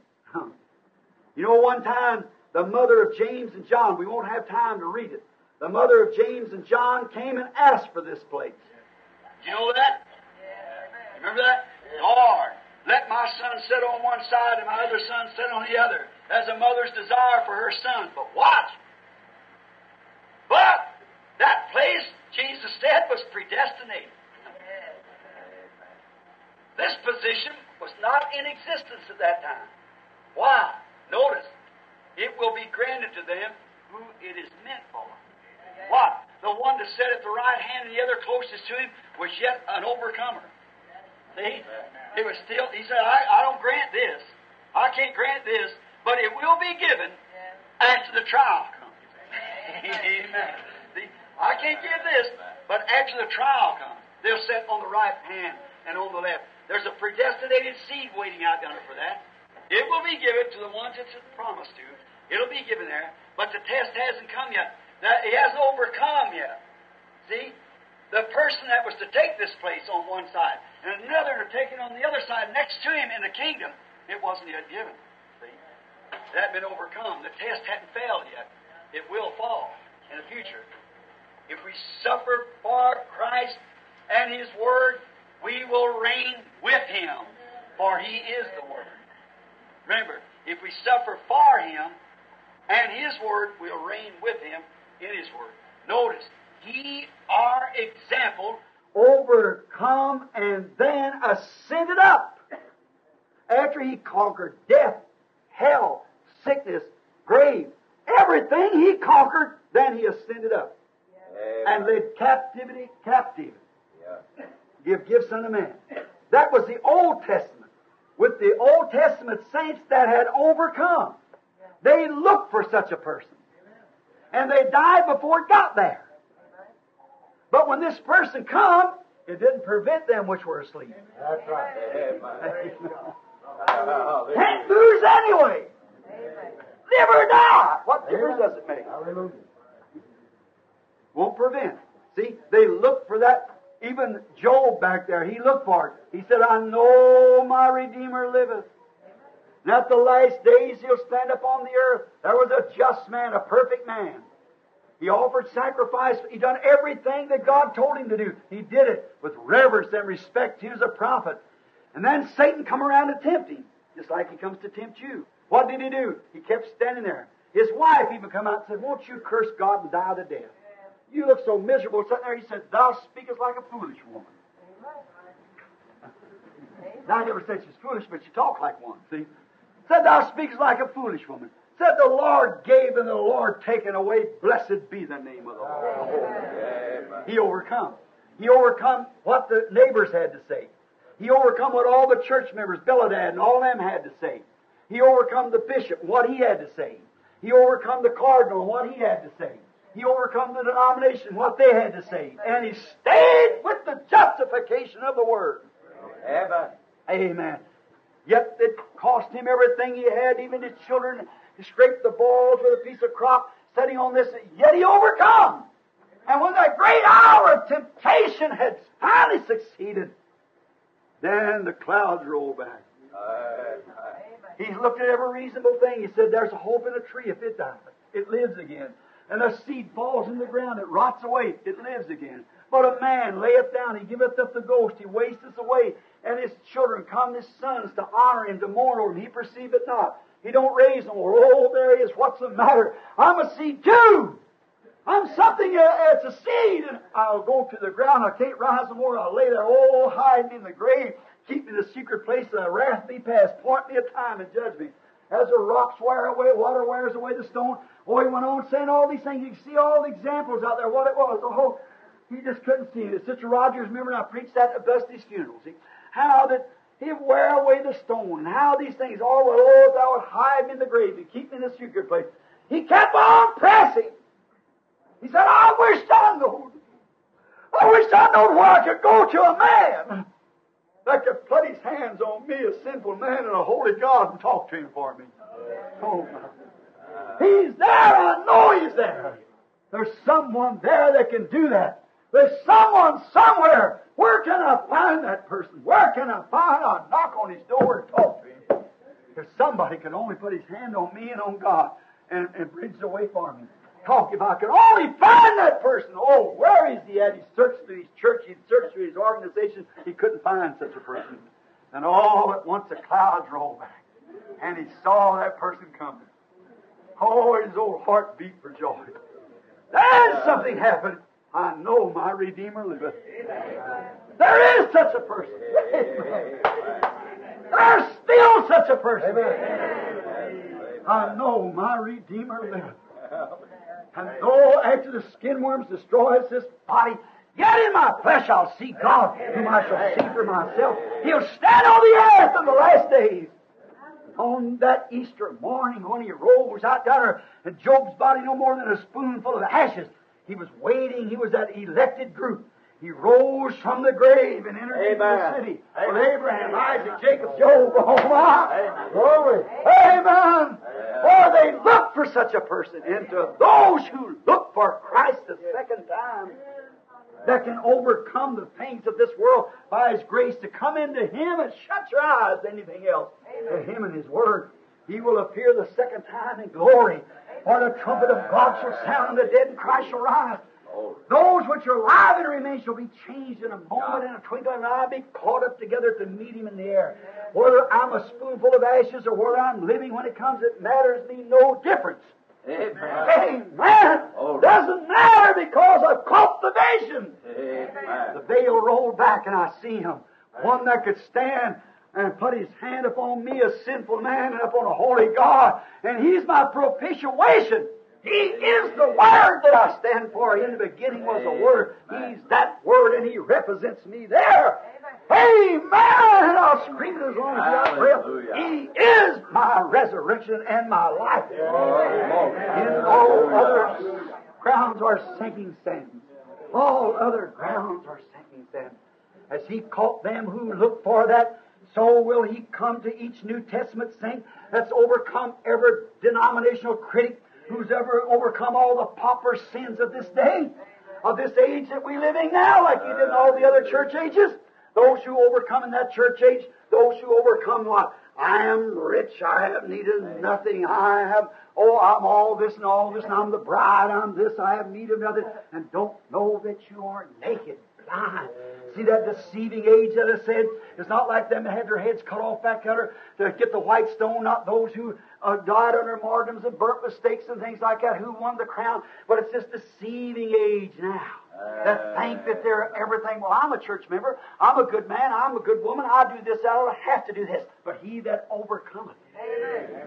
You know, one time, the mother of James and John, we won't have time to read it. The mother of James and John came and asked for this place. Do you know that? Remember that? Lord, let my son sit on one side and my other son sit on the other, as a mother's desire for her son. But watch. But that place, Jesus said, was predestinated. This position was not in existence at that time. Why? Notice, it will be granted to them who it is meant for. What? The one to sit at the right hand and the other closest to him was yet an overcomer. See? It was still, he said, I, I don't grant this. I can't grant this, but it will be given after the trial comes. Amen. <laughs> See, I can't give this, but after the trial comes, they'll sit on the right hand and on the left. There's a predestinated seed waiting out there for that. It will be given to the ones it's promised to. It'll be given there, but the test hasn't come yet. That he hasn't overcome yet. See? The person that was to take this place on one side, and another to take it on the other side next to him in the kingdom, it wasn't yet given. See? It hadn't been overcome. The test hadn't failed yet. It will fall in the future. If we suffer for Christ and His Word, we will reign with Him, for He is the Word. Remember, if we suffer for Him and His Word, we'll reign with Him in His Word. Notice, He, our example, overcome and then ascended up. After he conquered death, hell, sickness, grave, everything he conquered, then he ascended up and led captivity captive. Yeah. Give gifts unto men. That was the Old Testament. With the Old Testament saints that had overcome. They looked for such a person. And they died before it got there. But when this person come, it didn't prevent them which were asleep. That's right. Amen. <laughs> Can't lose anyway. Live or die. What difference does it make? Hallelujah. Won't prevent. See, they looked for that. Even Job back there, he looked for it. He said, I know my Redeemer liveth. And at the last days he'll stand upon the earth. There was a just man, a perfect man. He offered sacrifice. He done everything that God told him to do. He did it with reverence and respect. He was a prophet. And then Satan come around to tempt him, just like he comes to tempt you. What did he do? He kept standing there. His wife even come out and said, Won't you curse God and die to death? You look so miserable sitting there. He said, Thou speakest like a foolish woman. Now, I never said she's foolish, but she talked like one, see? Said, Thou speakest like a foolish woman. Said, The Lord gave and the Lord taken away. Blessed be the name of the Lord. Amen. He overcome. He overcome what the neighbors had to say. He overcome what all the church members, Bildad and all them had to say. He overcome the bishop and what he had to say. He overcome the cardinal and what he had to say. He overcome the denomination what they had to say. And he stayed with the justification of the word. Amen. Amen. Yet it cost him everything he had, even his children. He scraped the balls with a piece of crop, setting on this, yet he overcome. And when that great hour of temptation had finally succeeded, then the clouds rolled back. He looked at every reasonable thing. He said, There's a hope in a tree. If it dies, it lives again. And the seed falls in the ground, it rots away, it lives again. But a man layeth down, he giveth up the ghost, he wasteth away, and his children come, his sons, to honor him, to mourn over him. He perceiveth not. He don't raise no more. Oh, there he is. What's the matter? I'm a seed too. I'm something, it's a seed, and I'll go to the ground. I can't rise no more. I'll lay there, oh, hide me in the grave. Keep me in the secret place the wrath be past. Point me a time and judge me. As the rocks wear away, water wears away the stone. Oh, he went on saying all these things. You can see all the examples out there, what it was. Oh, he just couldn't see it. Sister Rogers, remember, I preached that at Busty's funeral. See, how that he'd wear away the stone, and how these things, all, well, oh, thou would hide me in the grave and keep me in the secret place. He kept on pressing. He said, I wish I knew. I wish I knew where I could go to a man that could put his hands on me, a sinful man, and a holy God, and talk to him for me. Oh, my. He's there. I know he's there. There's someone there that can do that. There's someone somewhere. Where can I find that person? Where can I find? I'll knock on his door and talk to him. If somebody could only put his hand on me and on God and, and bridge the way for me. Talk, if I could only find that person. Oh, where is he at? He searched through his church, he searched through his organization. He couldn't find such a person. And all at once the clouds rolled back. And he saw that person coming. Oh, his old heart beat for joy. Then something happened. I know my Redeemer liveth. There is such a person. There's still such a person. I know my Redeemer liveth. And though after the skin worms destroys this body, yet in my flesh I'll see God, whom I shall see for myself. He'll stand on the earth in the last days. On that Easter morning when he rose out there, and Job's body no more than a spoonful of ashes, he was waiting. He was that elected group. He rose from the grave and entered into the Amen. city with Abraham, Isaac, Jacob, Job. Oh my! Glory! Amen! For they look for such a person, and to those who look for Christ the second time, that can overcome the things of this world by His grace to come into Him and shut your eyes to anything else. To Him and His Word. He will appear the second time in glory. For the trumpet of God shall sound, and the dead in Christ shall rise. Those which are alive and remain shall be changed in a moment, in a twinkling of an eye, be caught up together to meet Him in the air. Whether I'm a spoonful of ashes or whether I'm living when it comes, it matters me no difference. Amen. Amen. Doesn't matter because I've caught the vision. Amen. The veil rolled back and I see him. One that could stand and put his hand upon me, a sinful man, and upon a holy God. And he's my propitiation. He is the Word that I stand for. In the beginning was the Word. He's that Word and He represents me there. Amen! And I'll scream it as long as I. Hallelujah. He is my resurrection and my life. In all other grounds are sinking sands. All other grounds are sinking sands. As he caught them who look for that, so will he come to each New Testament saint that's overcome every denominational critic who's ever overcome all the pauper sins of this day, of this age that we live in now, like he did in all the other church ages. Those who overcome in that church age, those who overcome what? I am rich, I have needed nothing, I have, oh, I'm all this and all this, and I'm the bride, I'm this, I have need of nothing, and don't know that you are naked, blind. See that deceiving age that I said? It's not like them that had their heads cut off back there to get the white stone, not those who uh, died under martyrdoms and burnt with stakes and things like that, who won the crown, but it's this deceiving age now that think that they're everything. Well, I'm a church member. I'm a good man. I'm a good woman. I do this. I don't have to do this. But he that overcometh,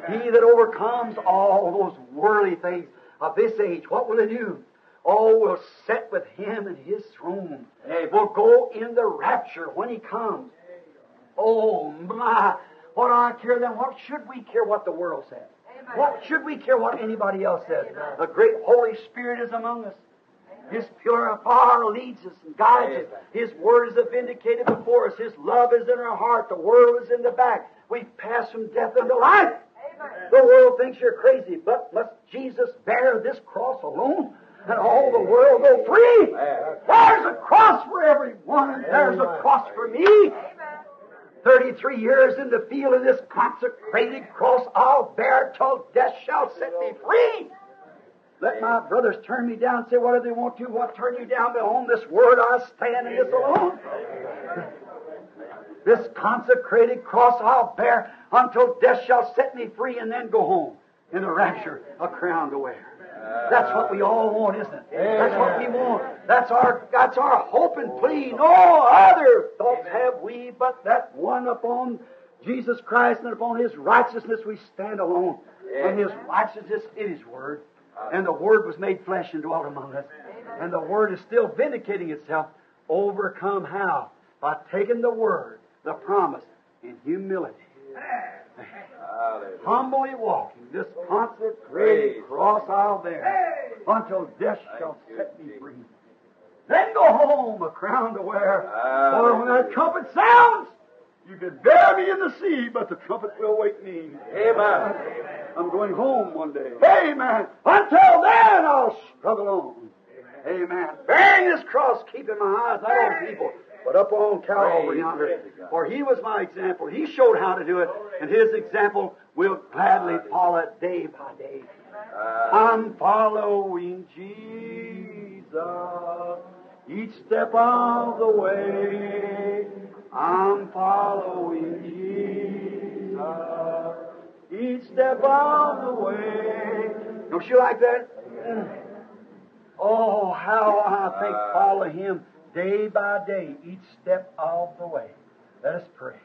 he that overcomes all those worldly things of this age, what will he do? Oh, will sit with him in his throne. Will go in the rapture when he comes. Oh my! What do I care then? What should we care what the world says? What should we care what anybody else says? The great Holy Spirit is among us. His pure fire leads us and guides us. His word is vindicated before us. His love is in our heart. The world is in the back. We've passed from death unto life. The world thinks you're crazy, but must Jesus bear this cross alone? And all the world go free. There's a cross for everyone, and there's a cross for me. 33 years in the field of this consecrated cross I'll bear till death shall set me free. Let my brothers turn me down say whatever they want to. What turn you down? But on this word I stand and this alone. This consecrated cross I'll bear until death shall set me free and then go home in the rapture, a crown to wear. That's what we all want, isn't it? That's what we want. That's our that's our hope and plea. No other thoughts have we but that one upon Jesus Christ and upon His righteousness we stand alone. And His righteousness is His Word. And the Word was made flesh and dwelt among us. And the Word is still vindicating itself. Overcome how? By taking the Word, the promise, in humility. Humbly walking this consecrated cross I'll bear until death shall set me free. Then go home, a crown to wear. For when that trumpet sounds, you can bear me in the sea, but the trumpet will wake me. Amen. I'm going home one day. Amen. Until then, I'll struggle on. Amen. Bearing this cross, keeping my eyes not on people, but up on Calvary yonder. For he was my example. He showed how to do it, and his example will gladly follow it day by day. I'm following Jesus each step of the way. I'm following Jesus each step of the way. Don't you like that? Oh, how I think follow him day by day, each step of the way. Let us pray.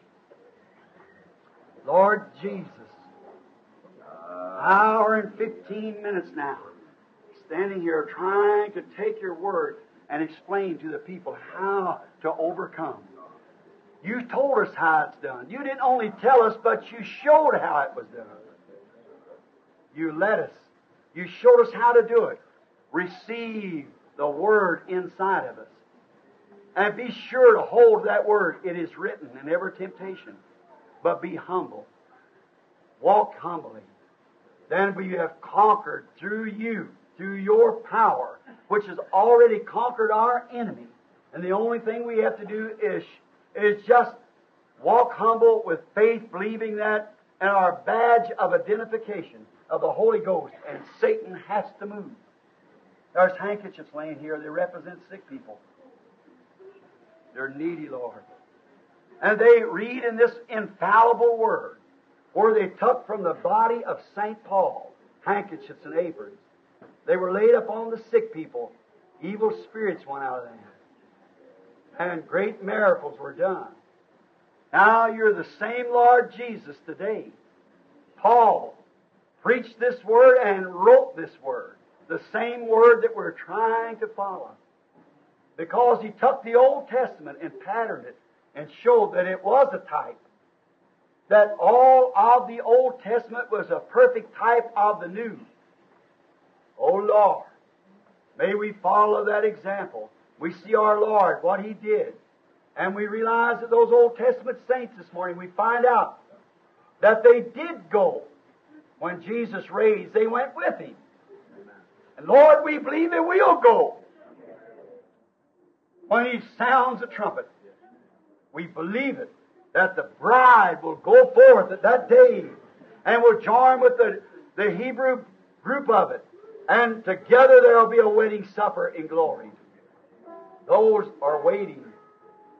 Lord Jesus, hour and 15 minutes now, standing here trying to take your word and explain to the people how to overcome. You told us how it's done. You didn't only tell us, but you showed how it was done. You led us. You showed us how to do it. Receive the word inside of us. And be sure to hold that word. It is written in every temptation. But be humble. Walk humbly. Then we have conquered through you, through your power, which has already conquered our enemy. And the only thing we have to do is, is just walk humble with faith, believing that, and our badge of identification of the Holy Ghost, and Satan has to move. There's handkerchiefs laying here. They represent sick people. They're needy, Lord. And they read in this infallible word where they took from the body of St. Paul handkerchiefs and aprons. They were laid upon the sick people. Evil spirits went out of them. And great miracles were done. Now you're the same Lord Jesus today. Paul preached this word and wrote this word. The same word that we're trying to follow. Because he took the Old Testament and patterned it and showed that it was a type. That all of the Old Testament was a perfect type of the New. Oh Lord, may we follow that example. We see our Lord, what He did. And we realize that those Old Testament saints this morning, we find out that they did go. When Jesus raised, they went with Him. And Lord, we believe that we'll go. When He sounds the trumpet, we believe it, that the bride will go forth at that day and will join with the, the Hebrew group of it. And together there will be a wedding supper in glory. Those are waiting.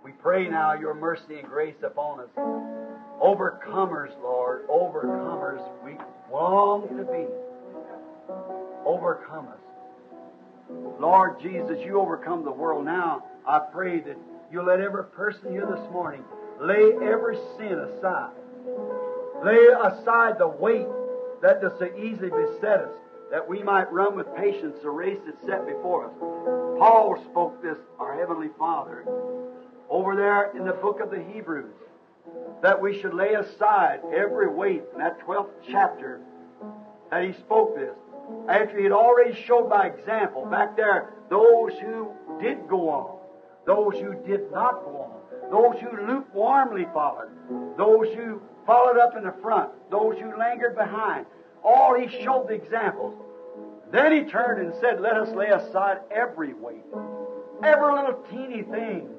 We pray now your mercy and grace upon us. Overcomers, Lord, overcomers we long to be. Overcome us. Lord Jesus, you overcome the world now. I pray that you let every person here this morning lay every sin aside. Lay aside the weight that does so easily beset us, that we might run with patience the race that's set before us. Paul spoke this, our Heavenly Father, over there in the book of the Hebrews, that we should lay aside every weight in that 12th chapter that he spoke this. After he had already showed by example back there those who did go on, those who did not go on, those who lukewarmly followed, those who followed up in the front, those who lingered behind. All he showed the examples. Then he turned and said, Let us lay aside every weight, every little teeny thing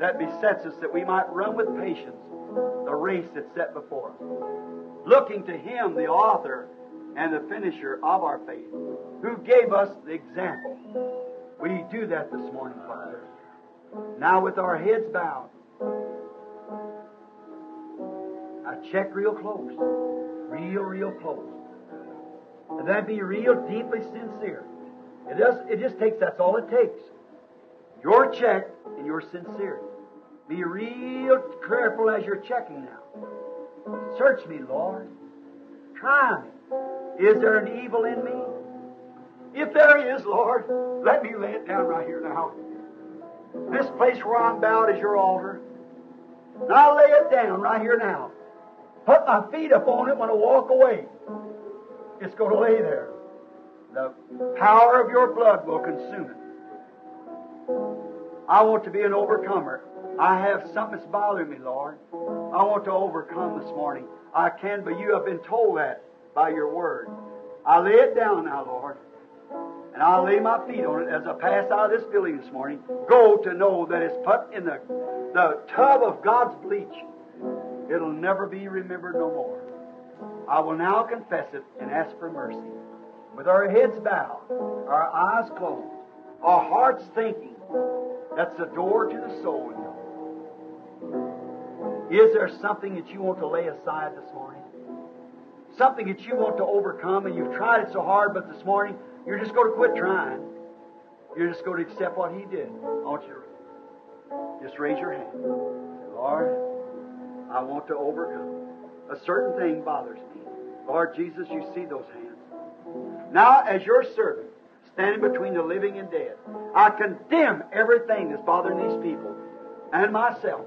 that besets us, that we might run with patience the race that's set before us. Looking to him, the author and the finisher of our faith, who gave us the example. We do that this morning, Father. Now, with our heads bowed, I check real close, real, real close. And that be real, deeply sincere. It does. It just takes. That's all it takes. Your check and your sincerity. Be real careful as you're checking now. Search me, Lord. Try me. Is there an evil in me? If there is, Lord, let me lay it down right here now. This place where I'm bowed is your altar. And I'll lay it down right here now. Put my feet upon it when I walk away. It's going to lay there. The power of your blood will consume it. I want to be an overcomer. I have something that's bothering me, Lord. I want to overcome this morning. I can, but you have been told that by your word. I lay it down now, Lord. And I'll lay my feet on it as I pass out of this building this morning. Go to know that it's put in the, the tub of God's bleach. It'll never be remembered no more. I will now confess it and ask for mercy. With our heads bowed, our eyes closed, our hearts thinking, that's the door to the soul. Is there something that you want to lay aside this morning? Something that you want to overcome and you've tried it so hard, but this morning you're just going to quit trying. You're just going to accept what He did. I want you to Just raise your hand. Lord, I want to overcome. A certain thing bothers me. Lord Jesus, you see those hands. Now, as your servant, standing between the living and dead, I condemn everything that's bothering these people and myself.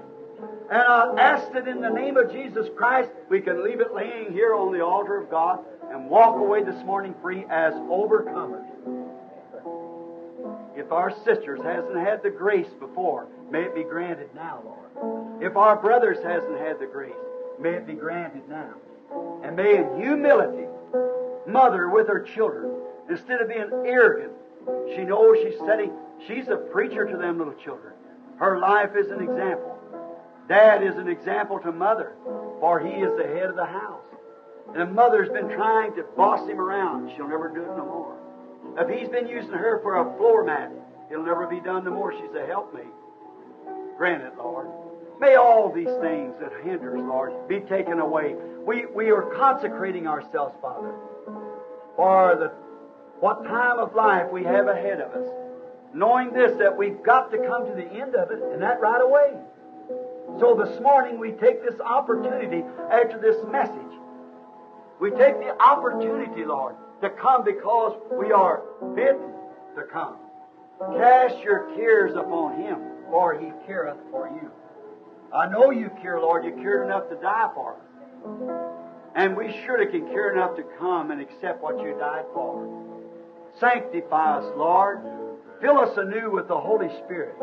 And I ask that in the name of Jesus Christ, we can leave it laying here on the altar of God and walk away this morning free as overcomers. If our sisters hasn't had the grace before, may it be granted now, Lord. If our brothers hasn't had the grace, may it be granted now. And may in humility, mother with her children, instead of being arrogant, she knows she's setting, she's a preacher to them little children. Her life is an example. Dad is an example to mother, for he is the head of the house. And mother's been trying to boss him around. She'll never do it no more. If he's been using her for a floor mat, it'll never be done no more. She's a helpmate. Grant it, Lord. May all these things that hinders, Lord, be taken away. We, we are consecrating ourselves, Father, for the what time of life we have ahead of us, knowing this that we've got to come to the end of it, and that right away. So this morning we take this opportunity after this message. We take the opportunity, Lord, to come because we are bidden to come. Cast your cares upon Him, for He careth for you. I know you care, Lord. You cared enough to die for us. And we surely can care enough to come and accept what you died for. Sanctify us, Lord. Fill us anew with the Holy Spirit.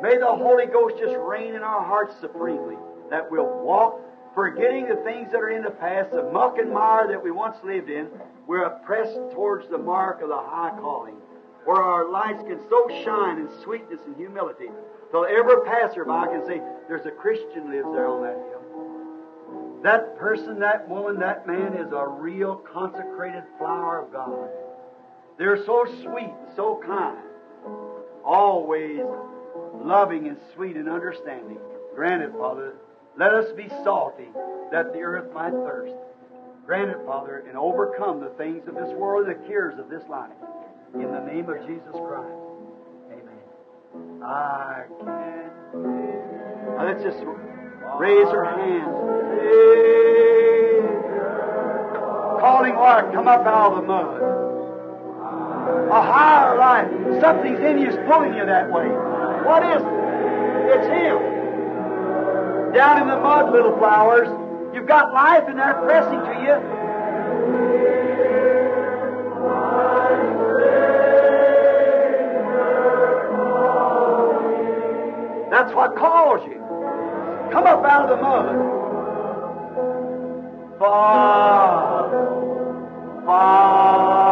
May the Holy Ghost just reign in our hearts supremely, that we'll walk, forgetting the things that are in the past, the muck and mire that we once lived in. We're pressed towards the mark of the high calling, where our lights can so shine in sweetness and humility, till every passerby can say, There's a Christian lives there on that hill. That person, that woman, that man is a real consecrated flower of God. They're so sweet, so kind, always loving and sweet and understanding. Granted, Father, let us be salty that the earth might thirst. Granted, Father, and overcome the things of this world, and the cares of this life. In the name of Jesus Christ. Amen. I can. Now let's just raise our hands. Calling what? Come up out of the mud. A higher life. Something's in you is pulling you that way. What is it? It's Him. Down in the mud, little flowers. You've got life in they're pressing to you. That's what calls you. Come up out of the mud. Follow. Follow.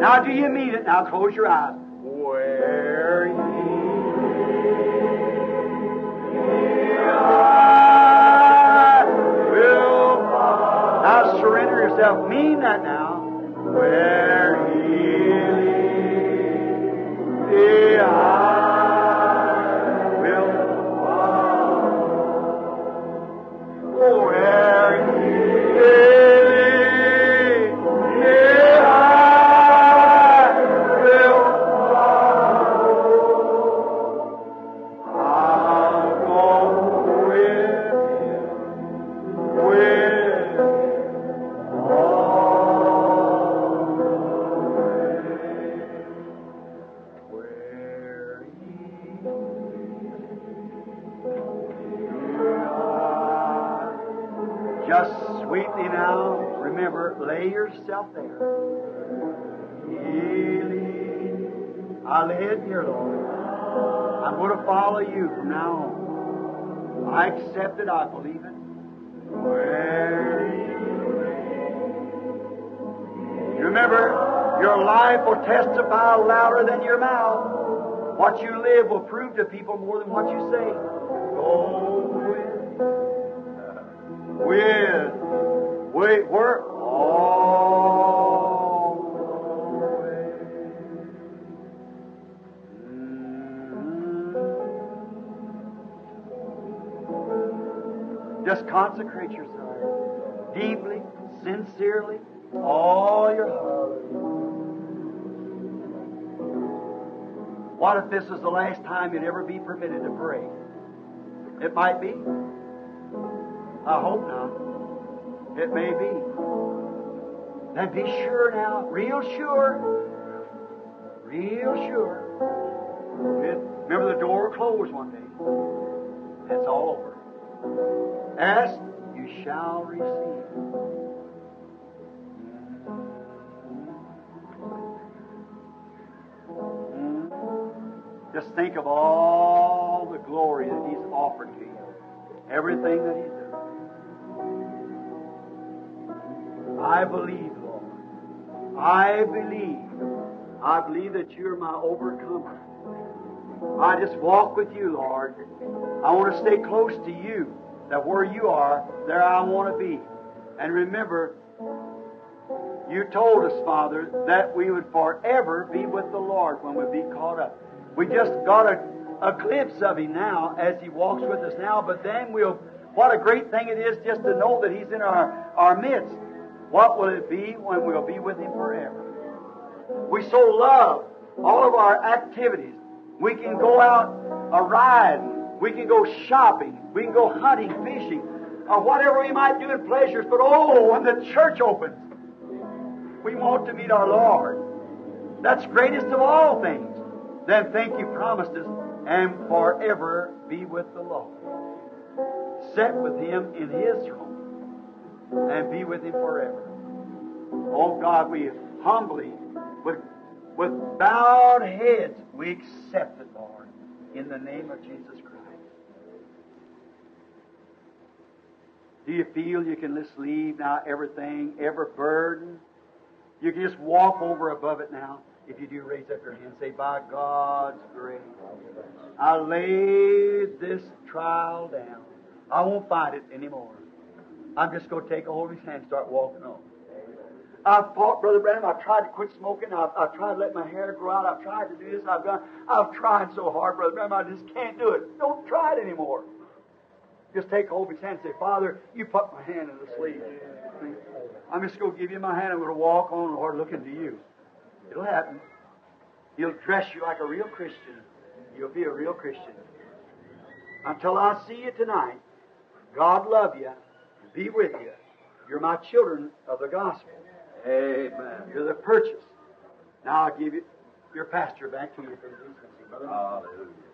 Now do you mean it? Now close your eyes. Where ye will follow. Now surrender yourself. Mean that now. Where he leads, I lay yourself there. I lay it here, Lord. I'm going to follow you from now on. I accept it. I believe it. Remember, your life will testify louder than your mouth. What you live will prove to people more than what you say. Go with, with, wait, we're consecrate yourself deeply, sincerely, all your heart. What if this is the last time you'd ever be permitted to pray? It might be. I hope not. It may be. Then be sure now, real sure, real sure. It, remember the door closed one day. It's all over. Ask, you shall receive. Just think of all the glory that He's offered to you. Everything that He's done. I believe, Lord. I believe. I believe that you're my overcomer. I just walk with you, Lord. I want to stay close to you. That where you are, there I want to be. And remember, you told us, Father, that we would forever be with the Lord when we be caught up. We just got a, a glimpse of Him now as He walks with us now, but then we'll, what a great thing it is just to know that He's in our, our midst. What will it be when we'll be with Him forever? We so love all of our activities. We can go out a riding. We can go shopping. We can go hunting, fishing, or whatever we might do in pleasures. But oh, when the church opens, we want to meet our Lord. That's greatest of all things. Then think you promised us and forever be with the Lord. Set with Him in His throne and be with Him forever. Oh God, we humbly, with, with bowed heads, we accept it, Lord, in the name of Jesus Christ. Do you feel you can just leave now everything, every burden? You can just walk over above it now. If you do, raise up your hand and say, By God's grace, I lay this trial down. I won't fight it anymore. I'm just going to take a hold of his hand and start walking on. I've fought, Brother Branham. I've tried to quit smoking. I've, I've tried to let my hair grow out. I've tried to do this. I've done. I've tried so hard, Brother Branham. I just can't do it. Don't try it anymore. Just take hold of his hand and say, Father, you put my hand in the sleeve. I'm just going to give you my hand. I'm going to walk on, Lord, looking to you. It'll happen. He'll dress you like a real Christian. You'll be a real Christian. Until I see you tonight, God love you, be with you. You're my children of the gospel. Amen. You're the purchase. Now I'll give you your pastor back to you for the decency, brother. Hallelujah.